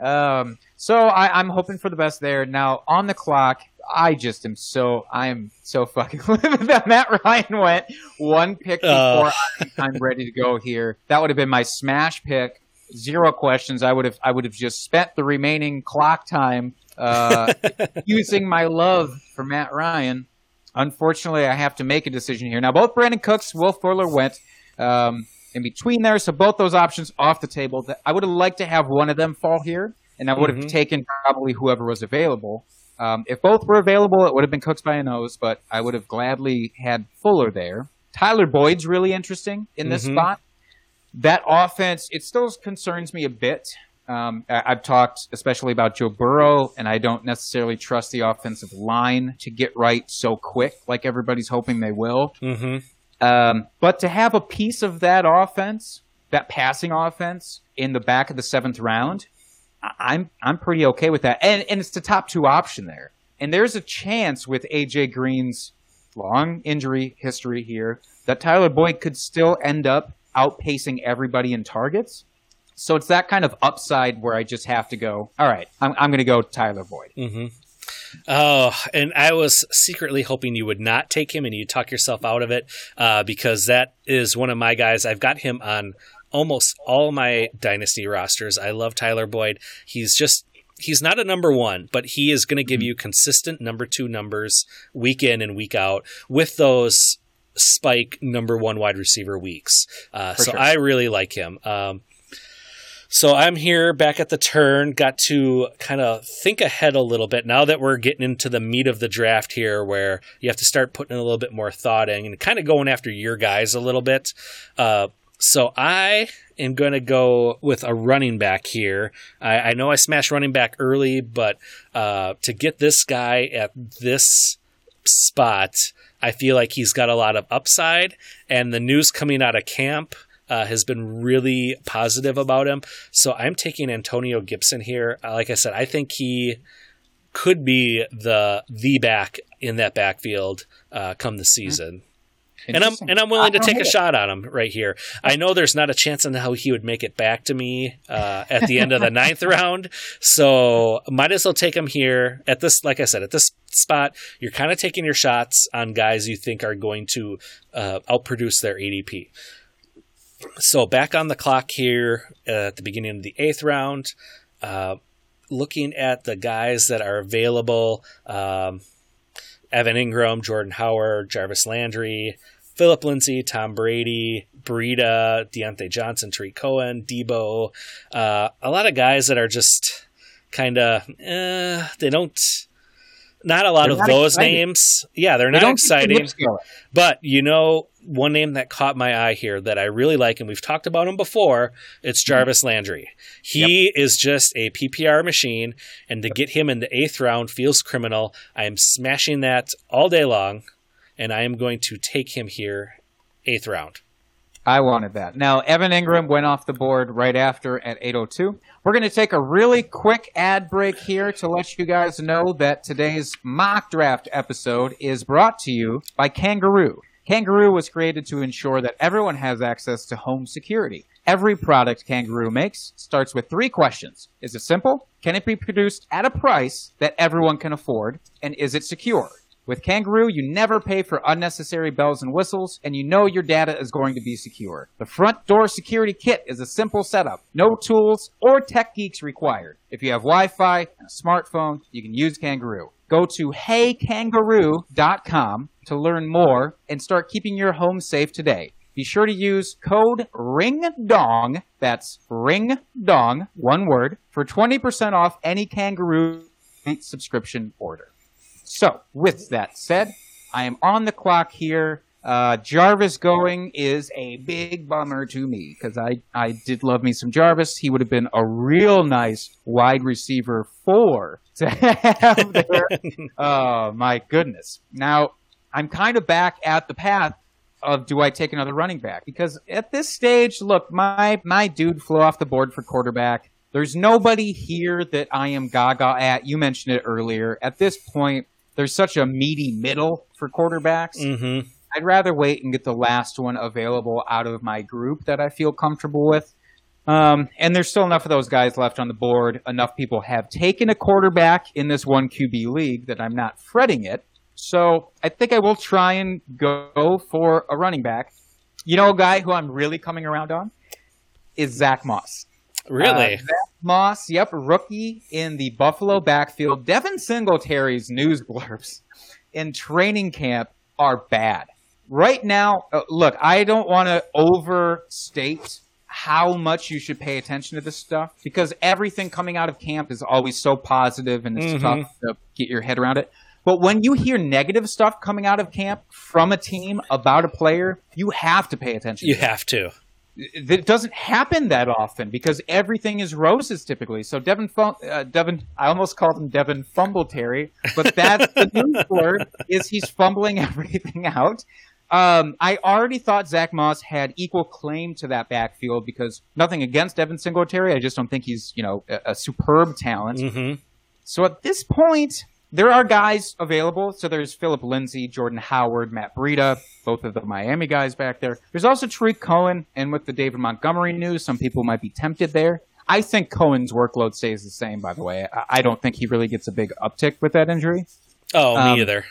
Um, so I, I'm hoping for the best there. Now on the clock, I just am so I am so fucking livid that Matt Ryan went one pick before Uh. I'm ready to go here. That would have been my smash pick. Zero questions. I would have I would have just spent the remaining clock time uh, using my love for Matt Ryan. Unfortunately, I have to make a decision here. Now, both Brandin Cooks, Will Fuller went um, in between there, so both those options off the table. I would have liked to have one of them fall here, and I would have Mhm. taken probably whoever was available. Um, if both were available, it would have been Cooks by a nose, but I would have gladly had Fuller there. Tyler Boyd's really interesting in this Mhm. spot. That offense, it still concerns me a bit. Um, I, I've talked especially about Joe Burrow, and I don't necessarily trust the offensive line to get right so quick, like everybody's hoping they will. hmm Um, but to have a piece of that offense, that passing offense, in the back of the seventh round, I'm I'm pretty okay with that. And and it's the top two option there. And there's a chance with AJ Green's long injury history here that Tyler Boyd could still end up outpacing everybody in targets. So it's that kind of upside where I just have to go. All right, I'm I'm going to go Tyler Boyd. hmm Oh, and I was secretly hoping you would not take him and you talk yourself out of it uh, because that is one of my guys. I've got him on almost all my dynasty rosters. I love Tyler Boyd. He's just he's not a number one, but he is going to give you consistent number two numbers week in and week out with those spike number one wide receiver weeks. Uh, so sure. I really like him. Um, so I'm here back at the turn, got to kind of think ahead a little bit now that we're getting into the meat of the draft here where you have to start putting a little bit more thought in and kind of going after your guys a little bit. Uh, so I am going to go with a running back here. I, I know I smashed running back early, but uh, to get this guy at this spot, I feel like he's got a lot of upside. And the news coming out of camp uh, has been really positive about him. So I'm taking Antonio Gibson here. Uh, like I said, I think he could be the the back in that backfield uh, come the season. And I'm and I'm willing to take a it. shot on him right here. I know there's not a chance in how he would make it back to me uh, at the end of the ninth round, so might as well take him here at this. Like I said, at this spot, you're kind of taking your shots on guys you think are going to uh, outproduce their ADP. So back on the clock here uh, at the beginning of the eighth round, uh, looking at the guys that are available. Um, Evan Engram, Jordan Howard, Jarvis Landry, Philip Lindsay, Tom Brady, Breida, Diontae Johnson, Tarik Cohen, Deebo. Uh, a lot of guys that are just kind of, eh, they don't, not a lot They're of those exciting. names. Yeah, they're They not don't keep the exciting. But you know, one name that caught my eye here that I really like, and we've talked about him before, it's Jarvis Landry. He is just a PPR machine, and to get him in the eighth round feels criminal. I am smashing that all day long, and I am going to take him here, eighth round. I wanted that. Now, Evan Engram went off the board right after at 8.02. We're going to take a really quick ad break here to let you guys know that today's mock draft episode is brought to you by Kangaroo. Kangaroo was created to ensure that everyone has access to home security. Every product Kangaroo makes starts with three questions. Is it simple? Can it be produced at a price that everyone can afford? And is it secure? With Kangaroo, you never pay for unnecessary bells and whistles, and you know your data is going to be secure. The front door security kit is a simple setup. No tools or tech geeks required. If you have Wi-Fi and a smartphone, you can use Kangaroo. Go to heykangaroo.com to learn more and start keeping your home safe today. be sure to use code RINGDONG, that's RINGDONG, one word, for 20% off any kangaroo subscription order. So, with that said, I am on the clock here. Uh, Jarvis going is a big bummer to me because I, I did love me some Jarvis. He would have been a real nice wide receiver four to have there. oh, my goodness. Now, I'm kind of back at the path of do I take another running back? Because at this stage, look, my, my dude flew off the board for quarterback. There's nobody here that I am gaga at. You mentioned it earlier. At this point, there's such a meaty middle for quarterbacks. Mm-hmm. I'd rather wait and get the last one available out of my group that I feel comfortable with. Um, and there's still enough of those guys left on the board. Enough people have taken a quarterback in this one QB league that I'm not fretting it. So I think I will try and go for a running back. You know, a guy who I'm really coming around on is Zach Moss. Really? Uh, Moss, yep, rookie in the Buffalo backfield. Devin Singletary's news blurbs in training camp are bad. Right now, uh, look, I don't want to overstate how much you should pay attention to this stuff because everything coming out of camp is always so positive and it's Mhm. tough to get your head around it. But when you hear negative stuff coming out of camp from a team about a player, you have to pay attention. You to it have to. It doesn't happen that often because everything is roses typically. So Devin, Fum- uh, Devin, I almost called him Devin Fumbletary, but that's the news word is he's fumbling everything out. Um, I already thought Zach Moss had equal claim to that backfield because nothing against Devin Singletary. I just don't think he's you know a, a superb talent. hmm So at this point, there are guys available. So there's Philip Lindsay, Jordan Howard, Matt Breida, both of the Miami guys back there. There's also Tarik Cohen, and with the David Montgomery news, some people might be tempted there. I think Cohen's workload stays the same, by the way. I- I don't think he really gets a big uptick with that injury. Oh, Um, me either.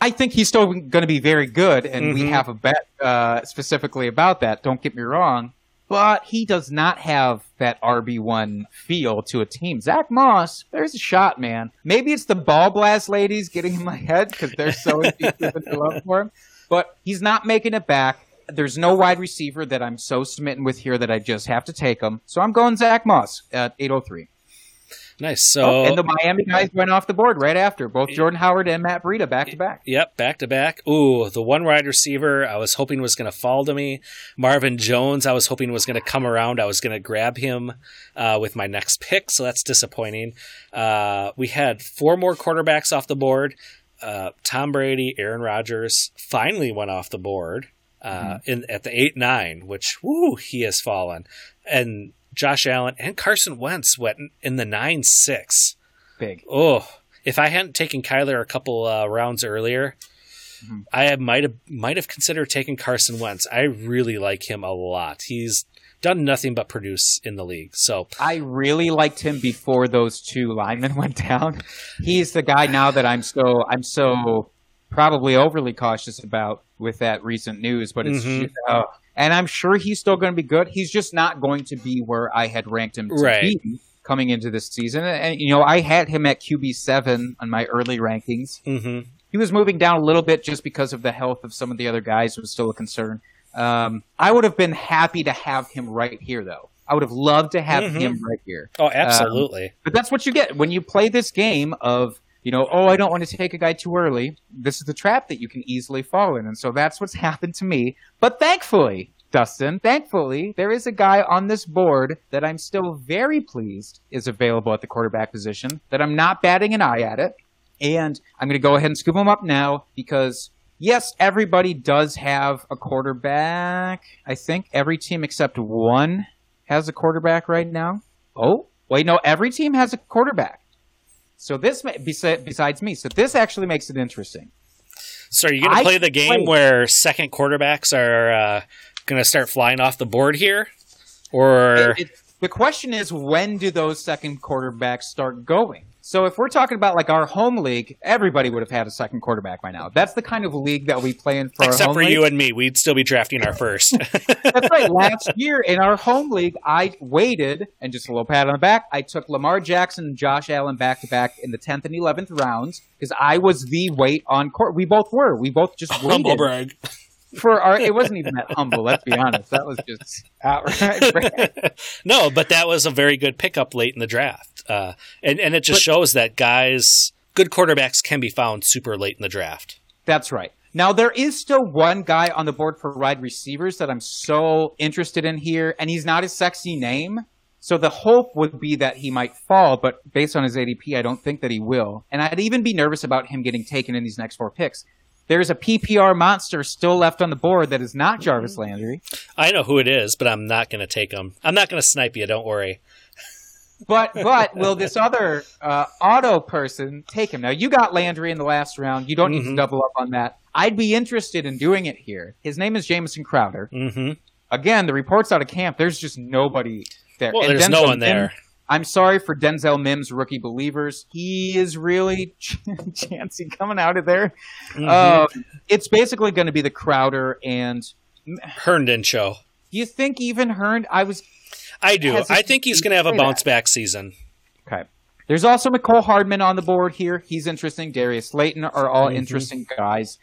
I think he's still going to be very good, and we Mhm. have a bet uh, specifically about that. Don't get me wrong, but he does not have that RB one feel to a team. Zach Moss, there's a shot, man. Maybe it's the ball blast ladies getting in my head because they're so effusive in love for him, but he's not making it back. There's no wide receiver that I'm so smitten with here that I just have to take him. So I'm going Zach Moss at 803. Nice. So Oh, and the Miami guys went off the board right after. Both Jordan Howard and Matt Breida back to back. Yep, back to back. Ooh, the one wide receiver I was hoping was going to fall to me. Marvin Jones, I was hoping was going to come around. I was going to grab him uh, with my next pick, so that's disappointing. Uh, we had four more quarterbacks off the board. Uh, Tom Brady, Aaron Rodgers finally went off the board uh, in at the eight nine, which woo, he has fallen, and Josh Allen and Carson Wentz went in the nine six. Big. Oh, if I hadn't taken Kyler a couple uh, rounds earlier, Mhm. I might have might have considered taking Carson Wentz. I really like him a lot. He's done nothing but produce in the league. So I really liked him before those two linemen went down. He's the guy now that I'm so I'm so probably overly cautious about with that recent news. But it's Mhm. uh, and I'm sure he's still going to be good. He's just not going to be where I had ranked him to Right. be coming into this season. And you know, I had him at QB seven on my early rankings. hmm He was moving down a little bit just because of the health of some of the other guys was still a concern. Um, I would have been happy to have him right here, though. I would have loved to have Mhm. him right here. oh, absolutely. But that's what you get when you play this game of, you know, oh, I don't want to take a guy too early. This is the trap that you can easily fall in. And so that's what's happened to me. But thankfully, Dustin, thankfully, there is a guy on this board that I'm still very pleased is available at the quarterback position, that I'm not batting an eye at it. And I'm going to go ahead and scoop him up now because, yes, everybody does have a quarterback. I think every team except one has a quarterback right now. Oh, wait, no, every team has a quarterback. So this, besides me, so this actually makes it interesting. So are you going to play the game played- where second quarterbacks are uh, going to start flying off the board here, or It- it- the question is, when do those second quarterbacks start going? So if we're talking about like our home league, everybody would have had a second quarterback by now. That's the kind of league that we play in for our except home for league. you and me, we'd still be drafting our first. That's right. Last year in our home league, I waited and just a little pat on the back. I took Lamar Jackson and Josh Allen back to back in the tenth and eleventh rounds because I was the wait on court. We both were. We both just Humble brag. for our, it wasn't even that humble. Let's be honest. That was just outright. no, but that was a very good pickup late in the draft, uh, and and it just but, shows that guys, good quarterbacks, can be found super late in the draft. That's right. Now there is still one guy on the board for wide receivers that I'm so interested in here, and he's not a sexy name. So the hope would be that he might fall, but based on his ADP, I don't think that he will. And I'd even be nervous about him getting taken in these next four picks. There's a PPR monster still left on the board that is not Jarvis Landry. I know who it is, but I'm not going to take him. I'm not going to snipe you. Don't worry. But but will this other uh, auto person take him? Now you got Landry in the last round. You don't need mm-hmm. to double up on that. I'd be interested in doing it here. His name is Jamison Crowder. Mm-hmm. Again, the reports out of camp. There's just nobody there. Well, and there's Denzel no one there. I'm sorry for Denzel Mims, rookie believers. He is really chancy coming out of there. Mm-hmm. Uh, it's basically going to be the Crowder and Herndon show. You think even Herndon? I was. I do. I think he's going to have a bounce that. back season. Okay. There's also Mecole Hardman on the board here. He's interesting. Darius Slayton are all mm-hmm. interesting guys.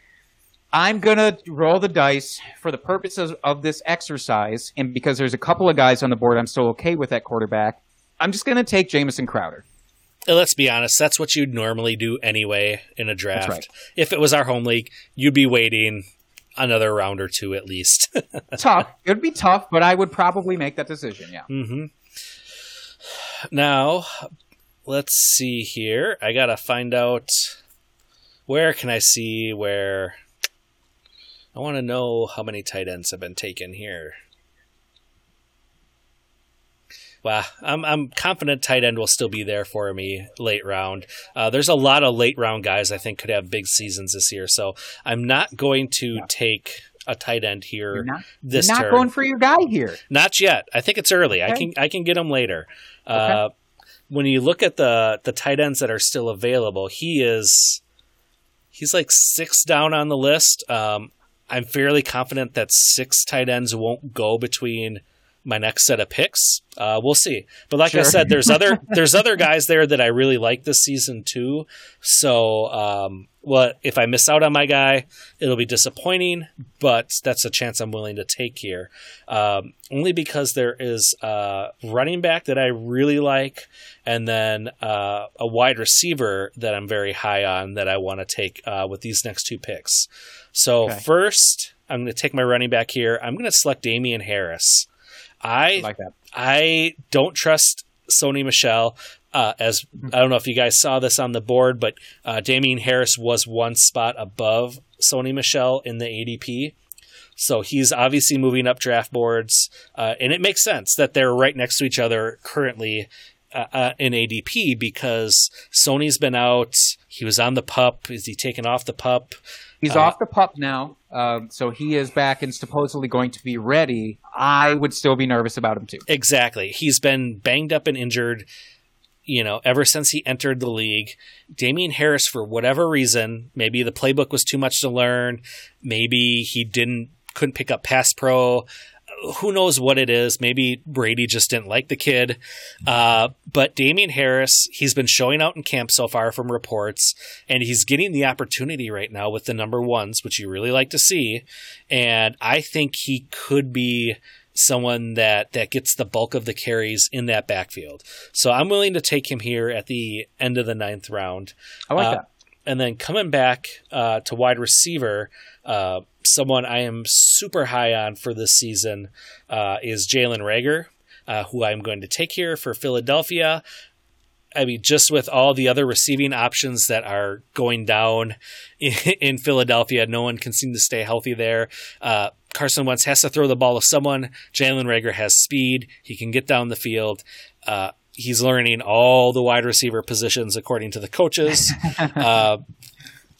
I'm going to roll the dice for the purposes of this exercise. And because there's a couple of guys on the board, I'm still okay with that quarterback. I'm just going to take Jamison Crowder. Let's be honest, that's what you'd normally do anyway in a draft. Right. If it was our home league, you'd be waiting another round or two at least. tough. It would be tough, but I would probably make that decision, yeah. Mm-hmm. Now, let's see here. I got to find out where can I see where I want to know how many tight ends have been taken here. Well, I'm I'm confident tight end will still be there for me late round. Uh, there's a lot of late round guys I think could have big seasons this year, so I'm not going to yeah. take a tight end here you're not, this you're not turn. going for your guy here. Not yet. I think it's early. Okay. I can I can get him later. Okay. Uh, when you look at the the tight ends that are still available, he is he's like six down on the list. Um, I'm fairly confident that six tight ends won't go between my next set of picks. Uh, we'll see. But like sure. I said, there's other there's other guys there that I really like this season too. So, um, well, if I miss out on my guy, it'll be disappointing. But that's a chance I'm willing to take here, um, only because there is a running back that I really like, and then uh, a wide receiver that I'm very high on that I want to take uh, with these next two picks. So okay. first, I'm going to take my running back here. I'm going to select Damien Harris. I, I like that. I don't trust Sony Michel. Uh, as I don't know if you guys saw this on the board, but uh, Damien Harris was one spot above Sony Michel in the ADP. So he's obviously moving up draft boards, uh, and it makes sense that they're right next to each other currently uh, uh, in ADP because Sony's been out. He was on the pup. Is he taken off the pup? He's uh, off the pup now, um, so he is back and supposedly going to be ready. I would still be nervous about him too. Exactly. He's been banged up and injured, you know, ever since he entered the league. Damien Harris, for whatever reason, maybe the playbook was too much to learn. Maybe he didn't couldn't pick up pass pro who knows what it is? Maybe Brady just didn't like the kid. Uh, but Damien Harris, he's been showing out in camp so far from reports, and he's getting the opportunity right now with the number ones, which you really like to see. And I think he could be someone that that gets the bulk of the carries in that backfield. So I'm willing to take him here at the end of the ninth round. I like uh, that. And then coming back uh, to wide receiver, uh, someone I am super high on for this season uh, is Jalen Reagor, uh, who I'm going to take here for Philadelphia. I mean, just with all the other receiving options that are going down in, in Philadelphia, no one can seem to stay healthy there. Uh, Carson Wentz has to throw the ball to someone. Jalen Reagor has speed. He can get down the field. Uh, he's learning all the wide receiver positions according to the coaches.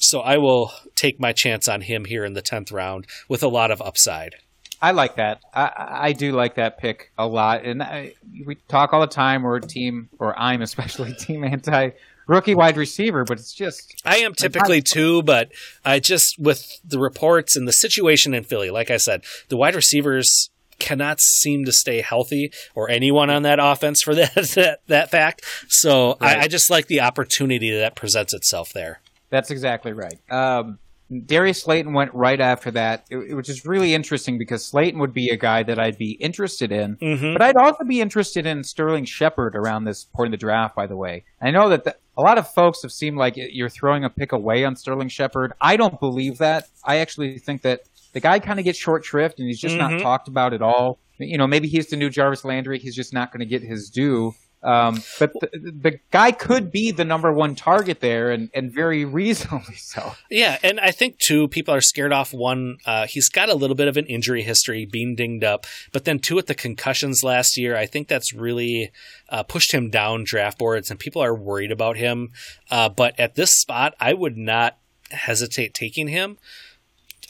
so I will take my chance on him here in the 10th round with a lot of upside. I like that. I, I do like that pick a lot. And I, we talk all the time, we're team, or I'm especially team anti rookie wide receiver, but it's just. I am typically too, but I just, with the reports and the situation in Philly, like I said, the wide receivers cannot seem to stay healthy or anyone on that offense for that, that, that fact. So right. I, I just like the opportunity that presents itself there. That's exactly right. Um, Darius Slayton went right after that, which is really interesting because Slayton would be a guy that I'd be interested in. Mm-hmm. But I'd also be interested in Sterling Shepard around this point in the draft, by the way. I know that the, a lot of folks have seemed like you're throwing a pick away on Sterling Shepard. I don't believe that. I actually think that the guy kind of gets short shrift and he's just Mhm. not talked about at all. You know, maybe he's the new Jarvis Landry. He's just not going to get his due. Um, but the, the guy could be the number one target there, and, and very reasonably so. Yeah, and I think too, people are scared off one. Uh, he's got a little bit of an injury history, being dinged up, but then two with the concussions last year, I think that's really uh, pushed him down draft boards, and people are worried about him. Uh, but at this spot, I would not hesitate taking him.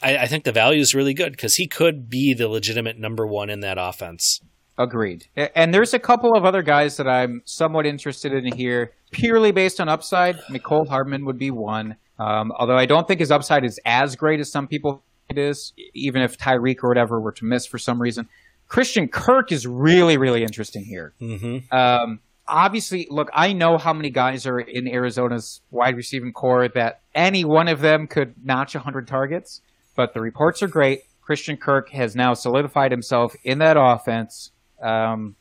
I, I think the value is really good because he could be the legitimate number one in that offense. Agreed. And there's a couple of other guys that I'm somewhat interested in here, purely based on upside. Mecole Hardman would be one. Um, although I don't think his upside is as great as some people think it is, even if Tyreek or whatever were to miss for some reason. Christian Kirk is really, really interesting here. Mm-hmm. Um, obviously, look, I know how many guys are in Arizona's wide receiving corps that any one of them could notch 100 targets, but the reports are great. Christian Kirk has now solidified himself in that offense. Um,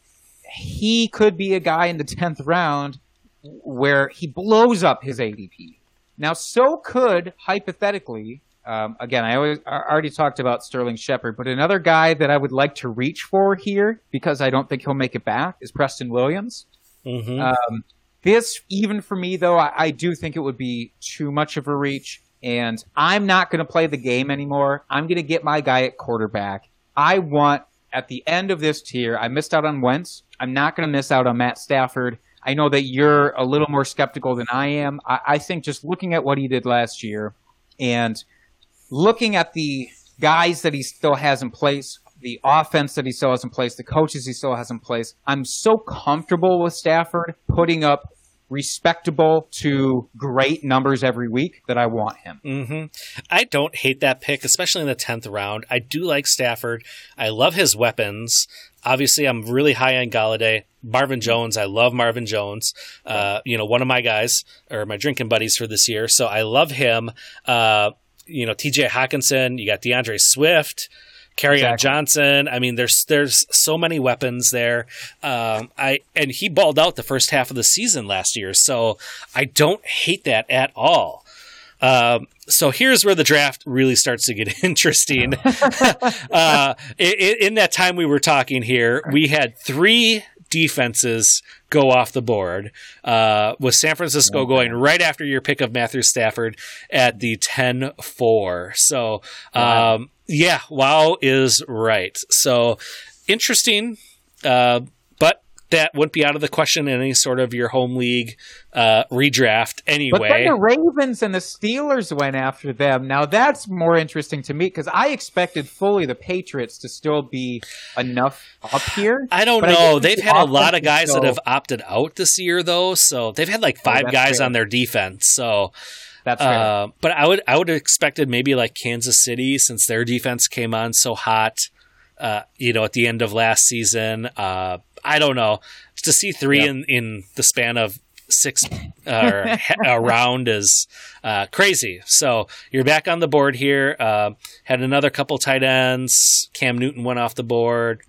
he could be a guy in the 10th round where he blows up his ADP. Now, so could, hypothetically, um, again, I always I already talked about Sterling Shepard, but another guy that I would like to reach for here because I don't think he'll make it back is Preston Williams. Mm-hmm. Um, this, even for me, though, I, I do think it would be too much of a reach. And I'm not going to play the game anymore. I'm going to get my guy at quarterback. I want, at the end of this tier, I missed out on Wentz. I'm not going to miss out on Matt Stafford. I know that you're a little more skeptical than I am. I, I think just looking at what he did last year and looking at the guys that he still has in place, the offense that he still has in place, the coaches he still has in place, I'm so comfortable with Stafford putting up respectable to great numbers every week that I want him. hmm I don't hate that pick, especially in the tenth round. I do like Stafford. I love his weapons. Obviously, I'm really high on Golladay. Marvin Jones, I love Marvin Jones. Uh, you know, one of my guys or my drinking buddies for this year, so I love him. Uh, you know, T.J. Hockenson. You got D'Andre Swift. Kerryon Exactly. Johnson. I mean, there's there's so many weapons there. Um, I and he balled out the first half of the season last year, so I don't hate that at all. Um, so here's where the draft really starts to get interesting. uh, in, in that time we were talking here, we had three defenses go off the board, uh, with San Francisco going right after your pick of Matthew Stafford at the 10 4. So, um, yeah, wow is right. So interesting. Uh, but that wouldn't be out of the question in any sort of your home league uh, redraft anyway. But then the Ravens and the Steelers went after them. Now that's more interesting to me because I expected fully the Patriots to still be enough up here. I don't But I know. They've the had a lot of guys is that have opted out this year, though. So they've had like five guys fair. on their defense. So, That's fair. uh, but I would I would have expected maybe like Kansas City since their defense came on so hot. Uh, you know, at the end of last season, uh, I don't know. To see three Yep. in in the span of six uh, a round is uh, crazy. So you're back on the board here. Uh, had another couple tight ends. Cam Newton went off the board.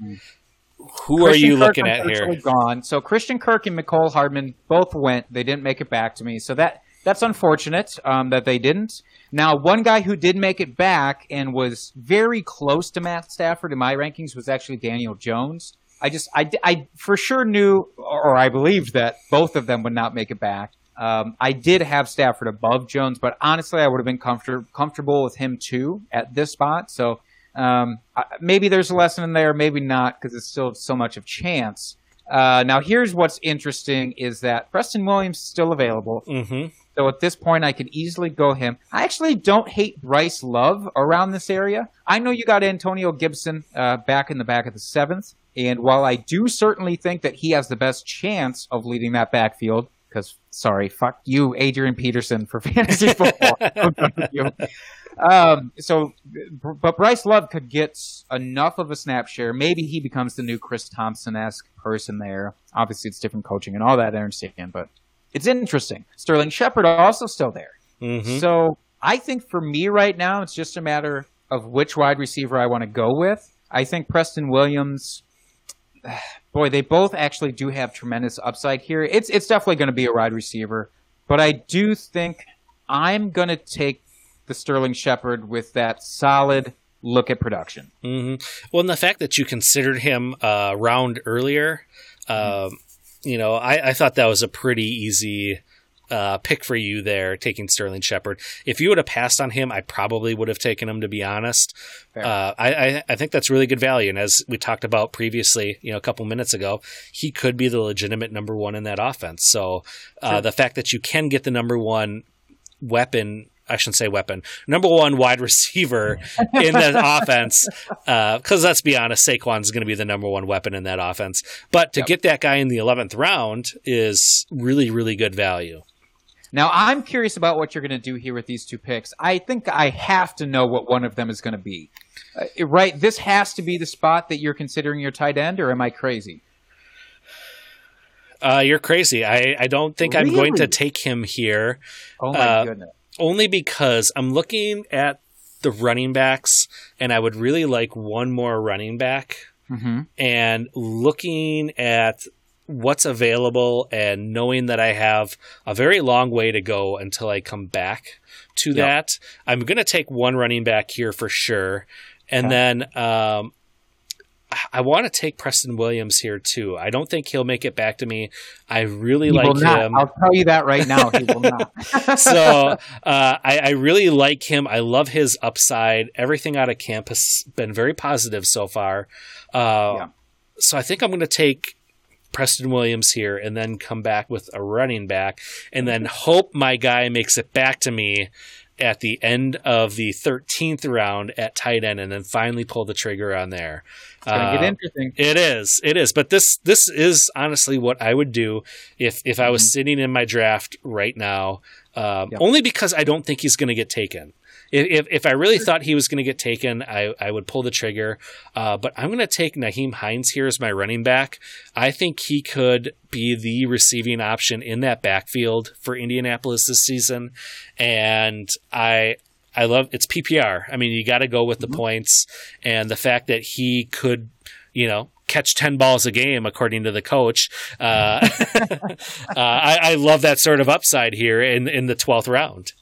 Who are you Kirk, looking at here? Gone. So Christian Kirk and Mecole Hardman both went. They didn't make it back to me. So that that's unfortunate um, that they didn't. Now, one guy who did make it back and was very close to Matt Stafford in my rankings was actually Daniel Jones. I just I, I for sure knew or I believed that both of them would not make it back. Um, I did have Stafford above Jones, but honestly, I would have been comfort- comfortable with him too at this spot. So um, I- maybe there's a lesson in there, maybe not, because it's still so much of chance. Uh, now, here's what's interesting: is that Preston Williams is still available. hmm So at this point, I could easily go him. I actually don't hate Bryce Love around this area. I know you got Antonio Gibson uh, back in the back of the seventh, and while I do certainly think that he has the best chance of leading that backfield, because sorry, fuck you, Adrian Peterson for fantasy football. Um, so, but Bryce Love could get enough of a snap share. Maybe he becomes the new Chris Thompson esque person there. Obviously, it's different coaching and all that. I understand, but it's interesting. Sterling Shepard also still there. hmm So I think for me right now, it's just a matter of which wide receiver I want to go with. I think Preston Williams, boy, they both actually do have tremendous upside here. It's it's definitely going to be a wide receiver, but I do think I'm going to take the Sterling Shepard with that solid look at production. Mm-hmm. Well, and the fact that you considered him uh, round earlier, uh, you know, I, I, thought that was a pretty easy uh, pick for you there, taking Sterling Shepard. If you would have passed on him, I probably would have taken him. To be honest, uh, I, I, I think that's really good value. And as we talked about previously, you know, a couple minutes ago, he could be the legitimate number one in that offense. So uh, sure. the fact that you can get the number one weapon I shouldn't say weapon, number one wide receiver in that offense. Because uh, let's be honest, Saquon's going to be the number one weapon in that offense. But to yep. get that guy in the 11th round is really, really good value. Now, I'm curious about what you're going to do here with these two picks. I think I have to know what one of them is going to be. Uh, right? This has to be the spot that you're considering your tight end, or am I crazy? Uh, you're crazy. I, I don't think really? I'm going to take him here. Oh, my uh, goodness only because I'm looking at the running backs and I would really like one more running back. Mm-hmm. And looking at what's available and knowing that I have a very long way to go until I come back to yep. that, I'm going to take one running back here for sure. And okay. then um, I want to take Preston Williams here too. I don't think he'll make it back to me. I really he like him. I'll tell you that right now. He will not. so uh, I, I, really like him. I love his upside. Everything out of camp has been very positive so far. Uh, yeah. So I think I'm going to take Preston Williams here and then come back with a running back and then hope my guy makes it back to me at the end of the 13th round at tight end and then finally pull the trigger on there. It's gonna get uh, interesting. It is. It is. But this this is honestly what I would do if if I was mm-hmm. sitting in my draft right now. Um, yep. Only because I don't think he's going to get taken. If, if I really thought he was going to get taken, I, I would pull the trigger. Uh, but I'm going to take Nyheim Hines here as my running back. I think he could be the receiving option in that backfield for Indianapolis this season. And I, I love it's PPR. I mean, you got to go with the mm-hmm. points and the fact that he could, you know, catch 10 balls a game, according to the coach. Uh, uh, I, I, love that sort of upside here in, in the 12th round.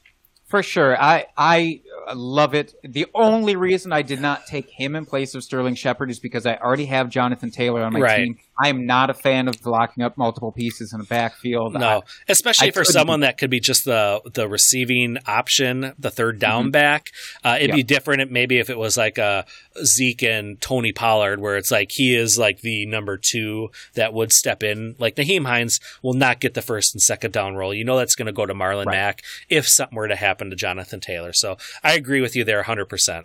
For sure. I, I love it. The only reason I did not take him in place of Sterling Shepard is because I already have Jonathan Taylor on my right. team. I am not a fan of locking up multiple pieces in the backfield. No, I, especially I for someone that could be just the the receiving option, the third down mm-hmm. back. Uh, it'd be different maybe if it was like a Zeke and Tony Pollard, where it's like he is like the number two that would step in. Like Nyheim Hines will not get the first and second down role. You know that's going to go to Marlon right. Mack if something were to happen to Jonathan Taylor. So I agree with you there 100%.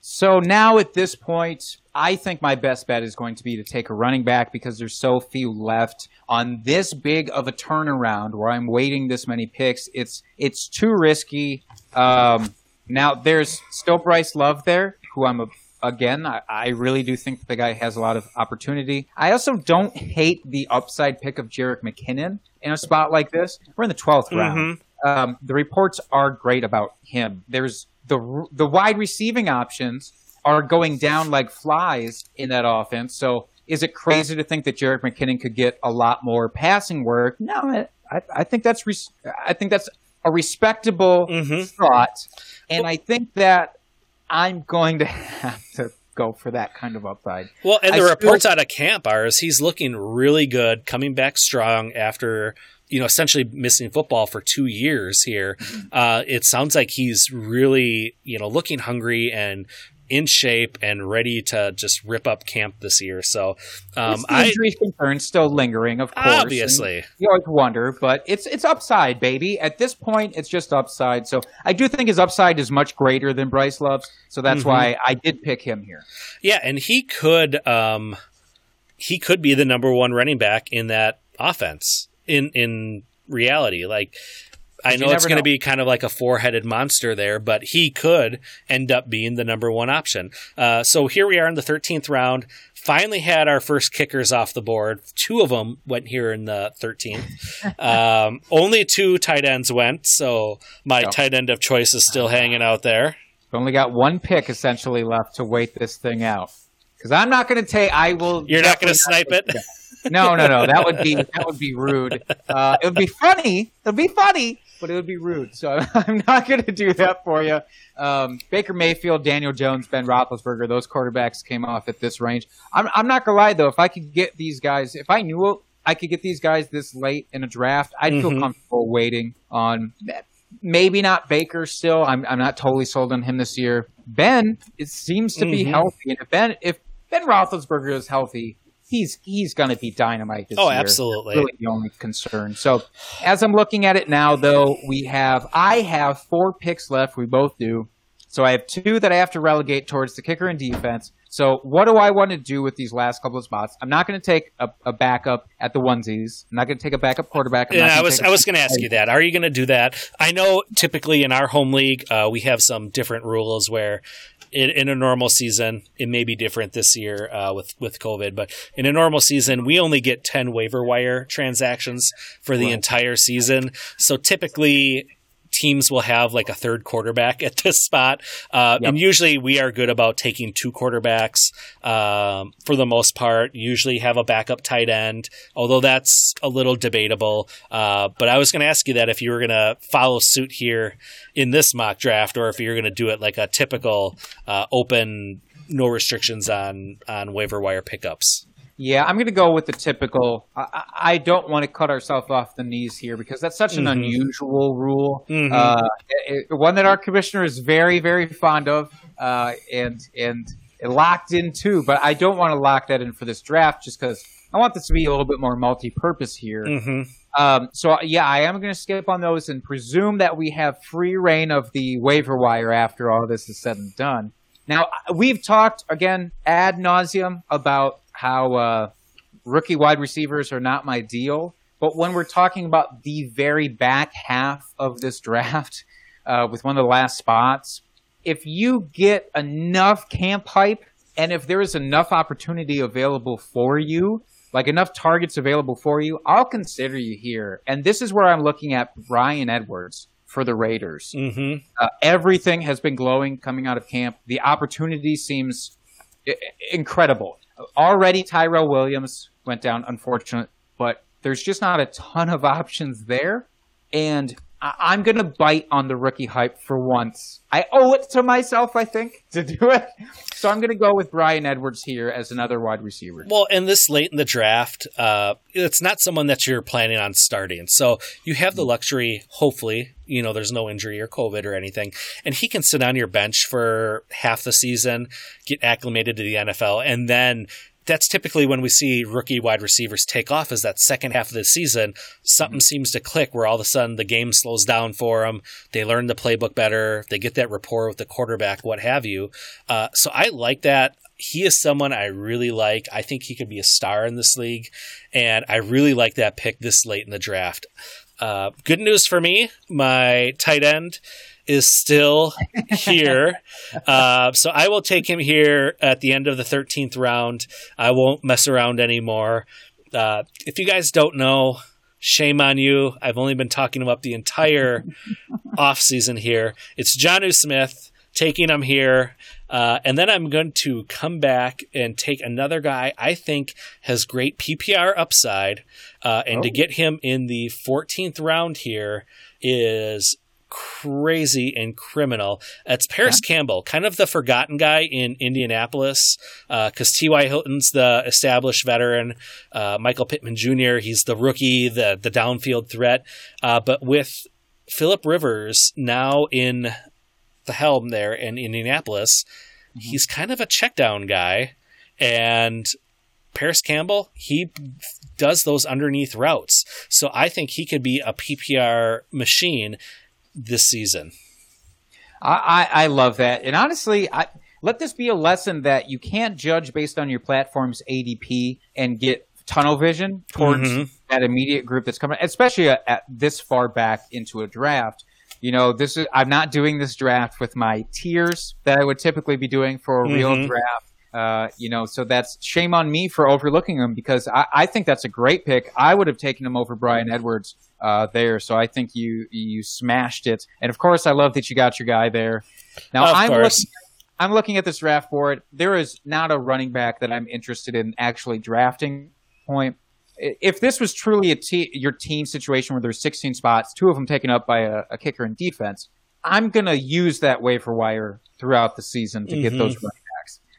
So now at this point, I think my best bet is going to be to take a running back because there's so few left on this big of a turnaround where I'm waiting this many picks. It's it's too risky. Um, now there's still Bryce Love there, who I'm a, again. I, I, really do think the guy has a lot of opportunity. I also don't hate the upside pick of Jerick McKinnon in a spot like this. We're in the 12th mm-hmm. round. Um, the reports are great about him. There's the the wide receiving options are going down like flies in that offense. So is it crazy to think that Jerick McKinnon could get a lot more passing work? No, I, I think that's res- I think that's a respectable mm-hmm. thought, and well, I think that I'm going to have to go for that kind of upside. Well, and the I reports still- out of camp are is he's looking really good, coming back strong after you know, essentially missing football for two years here. Mm-hmm. Uh, it sounds like he's really, you know, looking hungry and in shape and ready to just rip up camp this year. So, um, the injury concern still lingering, of course. Obviously, you always wonder, but it's it's upside, baby. At this point, it's just upside. So, I do think his upside is much greater than Bryce Love's. So that's mm-hmm. why I did pick him here. Yeah, and he could, um, he could be the number one running back in that offense in in reality. Like I know it's going to be kind of like a four headed monster there, but he could end up being the number one option. Uh, so here we are in the 13th round. finally had our first kickers off the board. Two of them went here in the 13th. Um, only two tight ends went, so my oh. tight end of choice is still hanging out there. We've only got one pick essentially left to wait this thing out. Because I'm not going to take. I will. You're not going to snipe it. No, no, no. That would be that would be rude. Uh, it would be funny. It would be funny, but it would be rude. So I'm not going to do that for you. Um, Baker Mayfield, Daniel Jones, Ben Roethlisberger, those quarterbacks came off at this range. I'm, I'm not gonna lie though, if I could get these guys, if I knew I could get these guys this late in a draft, I'd mm-hmm. feel comfortable waiting on. Maybe not Baker still. I'm I'm not totally sold on him this year. Ben, it seems to be mm-hmm. healthy, and if Ben if Ben Roethlisberger is healthy, he's he's going to be dynamite this oh, year. absolutely. Really the only concern. So, as I'm looking at it now, though, we have I have four picks left. We both do. So I have two that I have to relegate towards the kicker and defense. So what do I want to do with these last couple of spots? I'm not going to take a, a, backup at the onesies. I'm not going to take a backup quarterback. I'm yeah, I was I was going to ask you that. Are you going to do that? I know typically in our home league uh, we have some different rules where in, in, a normal season, it may be different this year uh, with with COVID, but in a normal season, we only get ten waiver wire transactions for the right. entire season. So typically, teams will have like a third quarterback at this spot. Uh, yep. And usually we are good about taking two quarterbacks um, for the most part. Usually have a backup tight end, although that's a little debatable. Uh, but I was going to ask you that if you were going to follow suit here in this mock draft, or if you're going to do it like a typical uh, open, no restrictions on on waiver wire pickups. Yeah, I'm going to go with the typical. I, I don't want to cut ourselves off the knees here because that's such an mm-hmm. unusual rule. Mm-hmm. Uh, it, one that our commissioner is very, very fond of, uh, and and locked in too. But I don't want to lock that in for this draft just because I want this to be a little bit more multi-purpose here. Mm-hmm. Um, so yeah, I am going to skip on those and presume that we have free reign of the waiver wire after all this is said and done. Now we've talked again ad nauseum about how uh, rookie wide receivers are not my deal. But when we're talking about the very back half of this draft, uh, with one of the last spots, if you get enough camp hype and if there is enough opportunity available for you, like enough targets available for you, I'll consider you here. And this is where I'm looking at Bryan Edwards for the Raiders. Mm-hmm. Uh, everything has been glowing coming out of camp. The opportunity seems incredible already Tyrell Williams went down, unfortunate, but there's just not a ton of options there. And I- am to bite on the rookie hype for once. I owe it to myself, I think, to do it. So I'm to go with Bryan Edwards here as another wide receiver. Well, in this late in the draft, uh, it's not someone that you're planning on starting. So you have the luxury, hopefully, you know, there's no injury or COVID or anything, and he can sit on your bench for half the season, get acclimated to the NFL, and then that's typically when we see rookie wide receivers take off is that second half of the season. Something mm-hmm. seems to click where all of a sudden the game slows down for them they learn the playbook better. They get that rapport with the quarterback what have you. Uh, so i like that. He is someone i really like. I think he could be a star in this league and i really like that pick this late in the draft. Uh, good news for me my tight end is still here. uh, so I will take him here at the end of the 13th round. I won't mess around anymore. Uh, if you guys don't know, shame on you. I've only been talking him up the entire off season here. It's Jonnu Smith taking him here. Uh, and then I'm going to come back and take another guy I think has great PPR upside. Uh, and oh. to get him in the 14th round here is crazy and criminal. It's Parris yeah. Campbell, kind of the forgotten guy in Indianapolis, because uh, T.Y. Hilton's the established veteran. Uh, Michael Pittman Jr., he's the rookie, the, the downfield threat. Uh, but with Philip Rivers now in the helm there in Indianapolis, mm-hmm. he's kind of a checkdown guy. And Parris Campbell, he does those underneath routes. So I think he could be a PPR machine this season. I, I, I love that. And honestly, I, let this be a lesson that you can't judge based on your platform's ADP and get tunnel vision towards mm-hmm. that immediate group that's coming, especially at, at, this far back into a draft. You know, this is I'm not doing this draft with my tiers that I would typically be doing for a mm-hmm. real draft. Uh, you know, so that's shame on me for overlooking him because I, I think that's a great pick. I would have taken him over Bryan Edwards uh, there. So I think you you smashed it. And of course, I love that you got your guy there. Now Of I'm course. looking, I'm looking at this draft board. There is not a running back that I'm interested in actually drafting. Point. If this was truly a te- your team situation where there's 16 spots, two of them taken up by a, a kicker and defense, I'm gonna use that waiver wire throughout the season to get Mhm. those running backs.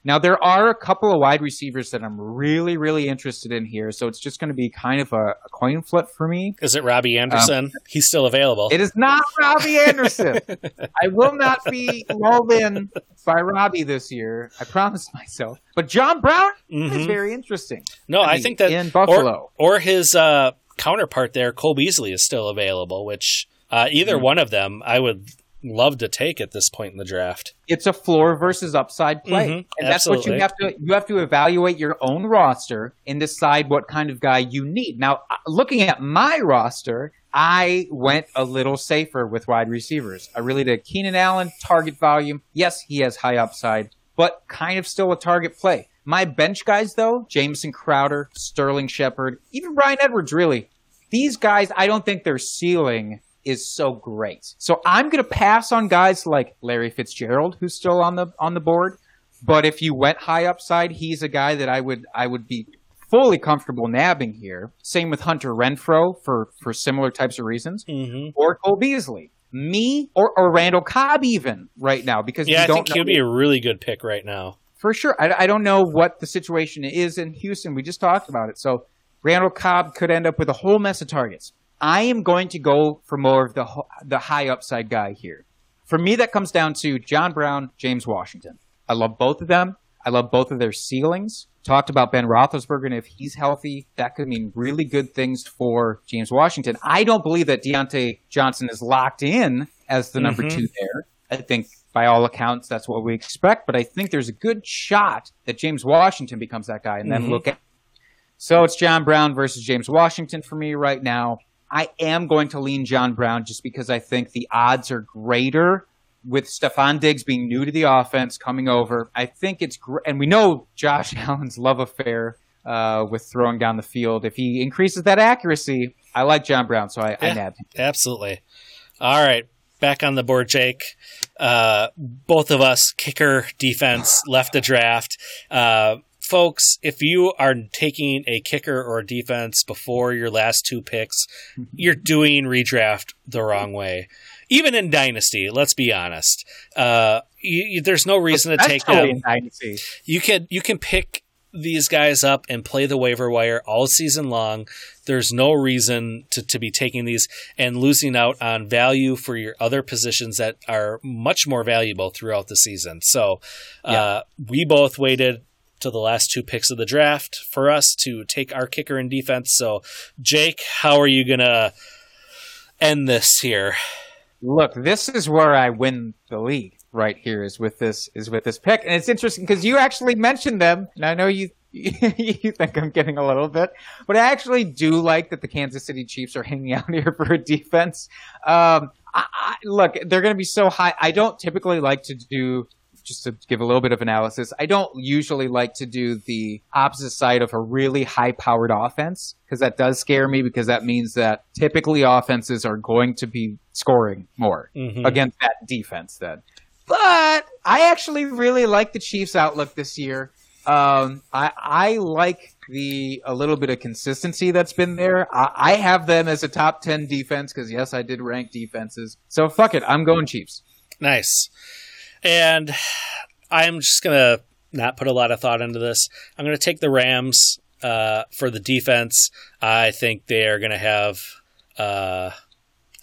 Now there are a couple of wide receivers that I'm really, really interested in here, so it's just going to be kind of a, a coin flip for me. Is it Robbie Anderson? He's still available. It is not Robbie Anderson. I will not be lulled in by Robbie this year. I promise myself. But John Brown is Mhm. very interesting. No, I mean, think that in Buffalo. or, or his uh, counterpart there, Cole Beasley, is still available. Which uh, either Hmm. one of them, I would love to take at this point in the draft. it's a floor versus upside play, Mhm, and that's what you have to you have to evaluate your own roster and decide what kind of guy you need. Now, uh, looking at my roster, I went a little safer with wide receivers. I really did. Keenan Allen target volume. Yes, he has high upside, but kind of still a target play. My bench guys, though, Jameson Crowder, Sterling Shepard, even Bryan Edwards, really. These guys, I don't think their ceiling is so great. So I'm going to pass on guys like Larry Fitzgerald, who's still on the on the board. But if you went high upside, he's a guy that I would I would be fully comfortable nabbing here. Same with Hunter Renfrow for for similar types of reasons, Mm-hmm. or Cole Beasley, me, or, or Randall Cobb even right now because Yeah, you I think he'd be a really good pick right now. for sure. I, I don't know what the situation is in Houston. We just talked about it. So Randall Cobb could end up with a whole mess of targets. I am going to go for more of the the high upside guy here. For me, that comes down to John Brown, James Washington. I love both of them. I love both of their ceilings. Talked about Ben Roethlisberger, and if he's healthy, that could mean really good things for James Washington. I don't believe that Diontae Johnson is locked in as the number Mhm. two there. I think by all accounts that's what we expect, but I think there's a good shot that James Washington becomes that guy, and then Mhm. look at. So it's John Brown versus James Washington for me right now. I am going to lean John Brown just because I think the odds are greater with Stefon Diggs being new to the offense coming over. I think it's great, and we know Josh Allen's love affair uh, with throwing down the field. If he increases that accuracy, I like John Brown, so I, I nabbed him. Absolutely. All right. Back on the board, Jake. Uh, both of us, kicker, defense, left the draft. Uh, folks, if you are taking a kicker or a defense before your last two picks, you're doing redraft the wrong way. Even in Dynasty, let's be honest. Uh, you, you- there's no reason to take Especially them Dynasty. you can you can pick these guys up and play the waiver wire all season long. There's no reason to, to be taking these and losing out on value for your other positions that are much more valuable throughout the season. So uh, we both waited to the last two picks of the draft for us to take our kicker and defense. So Jake, how are you gonna end this here? Look, this is where I win the league. Right here is with this is with this pick, and it's interesting because you actually mentioned them, and I know you you think I'm getting a little bit, but I actually do like that the Kansas City Chiefs are hanging out here for a defense. Um, I, I, look, they're going to be so high. I don't typically like to do just to give a little bit of analysis, I don't usually like to do the opposite side of a really high powered offense because that does scare me because that means that typically offenses are going to be scoring more Mhm. against that defense then. But I actually really like the Chiefs' outlook this year. Um, I, I like the a little bit of consistency that's been there. I, I have them as a top ten defense because yes, I did rank defenses. So fuck it, I'm going Chiefs. Nice. And I'm just gonna not put a lot of thought into this. I'm gonna take the Rams uh, for the defense. I think they are gonna have uh,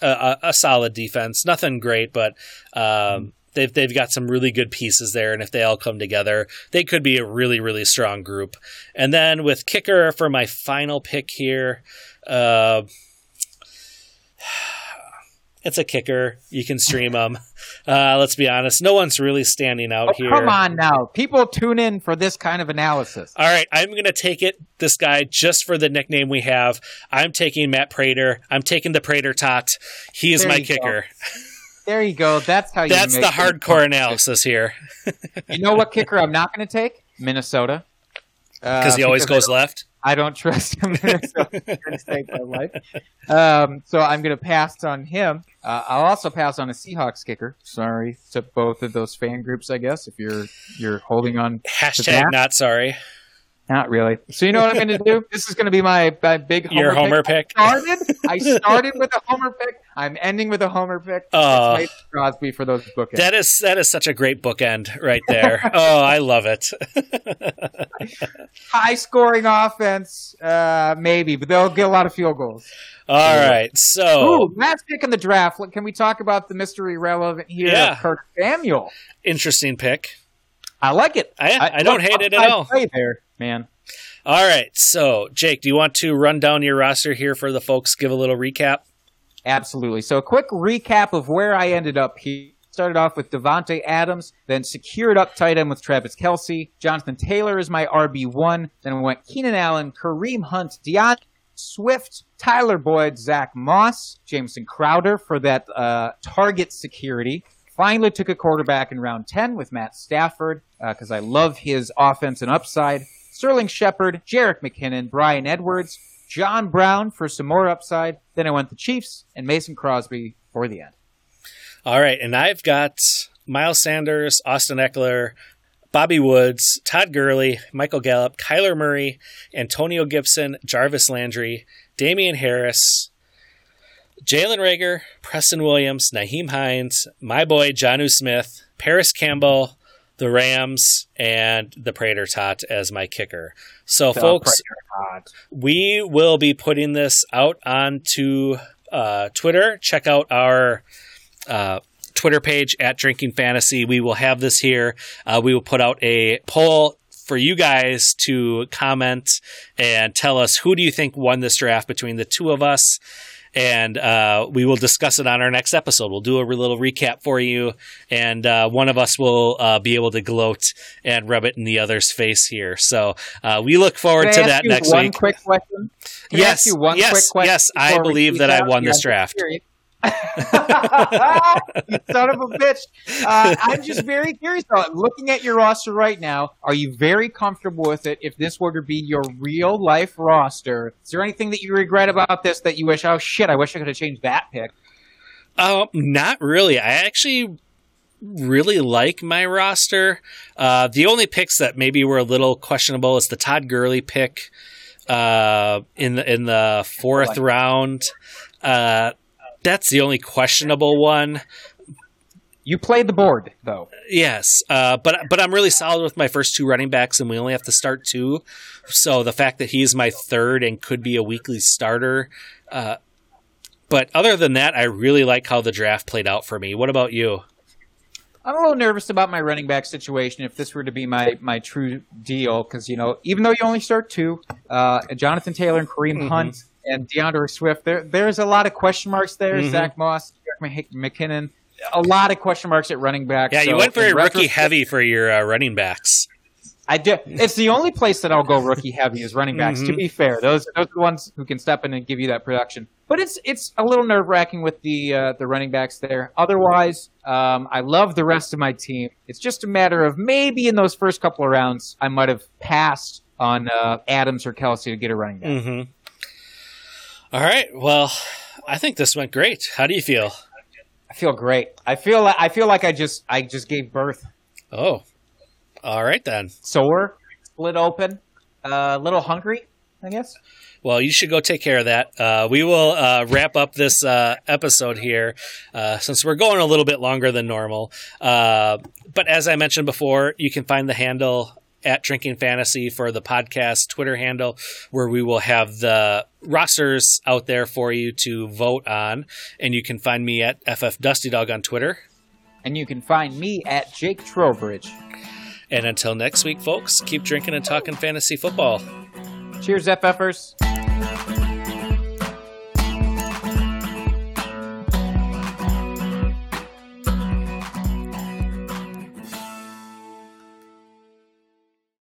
a, a, solid defense. Nothing great, but um, they've they've got some really good pieces there. And if they all come together, they could be a really really strong group. And then with kicker for my final pick here. Uh, it's a kicker. You can stream them. Uh, let's be honest. No one's really standing out Oh, here. come on now, people tune in for this kind of analysis. All right, I'm going to take it. This guy just for the nickname we have. I'm taking Matt Prater. I'm taking the Prater tot. He is There my you go. kicker. There you go. That's how you. That's the hardcore analysis here. You know what kicker I'm not going to take? Minnesota. Because uh, he always goes left. I don't trust him to save my life. Um, so I'm going to pass on him. Uh, I'll also pass on a Seahawks kicker. Sorry to both of those fan groups, I guess. If you're you're holding on. Hashtag not sorry. Not really. So you know what I'm going to do? This is going to be my, my big homer your homer pick. pick. I started. I started with a homer pick. I'm ending with a homer pick. Oh, it's Crosby for those bookends. That is that is such a great bookend right there. oh, I love it. High scoring offense, uh, maybe, but they'll get a lot of field goals. All right, so Ooh, last pick in the draft. Can we talk about the Mr. Irrelevant here? Yeah. Kirk Samuel. Interesting pick. I like it. I, I, I don't look, hate it at all. Play there, man. All right. So, Jake, do you want to run down your roster here for the folks? Give a little recap. Absolutely. So, a quick recap of where I ended up here. Started off with Davante Adams, then secured up tight end with Travis Kelce. Jonathan Taylor is my RB1. Then we went Keenan Allen, Kareem Hunt, D'Andre Swift, Tyler Boyd, Zach Moss, Jameson Crowder for that uh, target security. Finally took a quarterback in round 10 with Matt Stafford because uh, I love his offense and upside. Sterling Shepard, Jerick McKinnon, Bryan Edwards, John Brown for some more upside. Then I went the Chiefs and Mason Crosby for the end. All right, and I've got Miles Sanders, Austin Ekeler, Bobby Woods, Todd Gurley, Michael Gallup, Kyler Murray, Antonio Gibson, Jarvis Landry, Damien Harris, Jalen Reagor, Preston Williams, Nyheim Hines, my boy Jonnu Smith, Parris Campbell, the Rams, and the Prater Tot as my kicker. So, the folks, we will be putting this out onto uh, Twitter. Check out our uh, Twitter page at Drinking Fantasy. We will have this here. Uh, we will put out a poll for you guys to comment and tell us who do you think won this draft between the two of us and uh, we will discuss it on our next episode. We'll do a little recap for you, and uh, one of us will uh, be able to gloat and rub it in the other's face here. So uh, we look forward to that next one week. Quick question. Can yes, yes, yes. I believe that I won this draft. You son of a bitch. Uh, I'm just very curious. Though. Looking at your roster right now, are you very comfortable with it? If this were to be your real life roster, is there anything that you regret about this that you wish, oh shit, I wish I could have changed that pick? Uh, not really. I actually really like my roster. Uh, the only picks that maybe were a little questionable is the Todd Gurley pick uh, in the in the fourth like round. Uh, that's the only questionable one. You played the board though. Yes, uh, but but I'm really solid with my first two running backs, and we only have to start two. So the fact that he's my third and could be a weekly starter. Uh, but other than that, I really like how the draft played out for me. What about you? I'm a little nervous about my running back situation if this were to be my, my true deal because you know even though you only start two, uh, Jonathan Taylor and Kareem mm-hmm. Hunt and D'Andre Swift. There, there's a lot of question marks there. Mm-hmm. Zach Moss, McKinnon, a lot of question marks at running back. Yeah, so you went very rookie heavy for your uh, running backs. I do. It's the only place that I'll go rookie heavy is running backs. Mm-hmm. To be fair, those those are the ones who can step in and give you that production. But it's it's a little nerve wracking with the uh, the running backs there. Otherwise, um, I love the rest of my team. It's just a matter of maybe in those first couple of rounds, I might have passed on uh, Adams or Kelce to get a running back. Mm-hmm. All right. Well, I think this went great. How do you feel? I feel great. I feel like I feel like I just I just gave birth. Oh. All right then. Sore, split open, a uh, little hungry, I guess. Well, you should go take care of that. Uh, we will uh, wrap up this uh, episode here uh, since we're going a little bit longer than normal. Uh, but as I mentioned before, you can find the handle at Drinking Fantasy for the podcast Twitter handle, where we will have the rosters out there for you to vote on. And you can find me at FF Dusty Dog on Twitter. And you can find me at Jake Trowbridge. And until next week, folks, keep drinking and talking fantasy football. Cheers, FFers.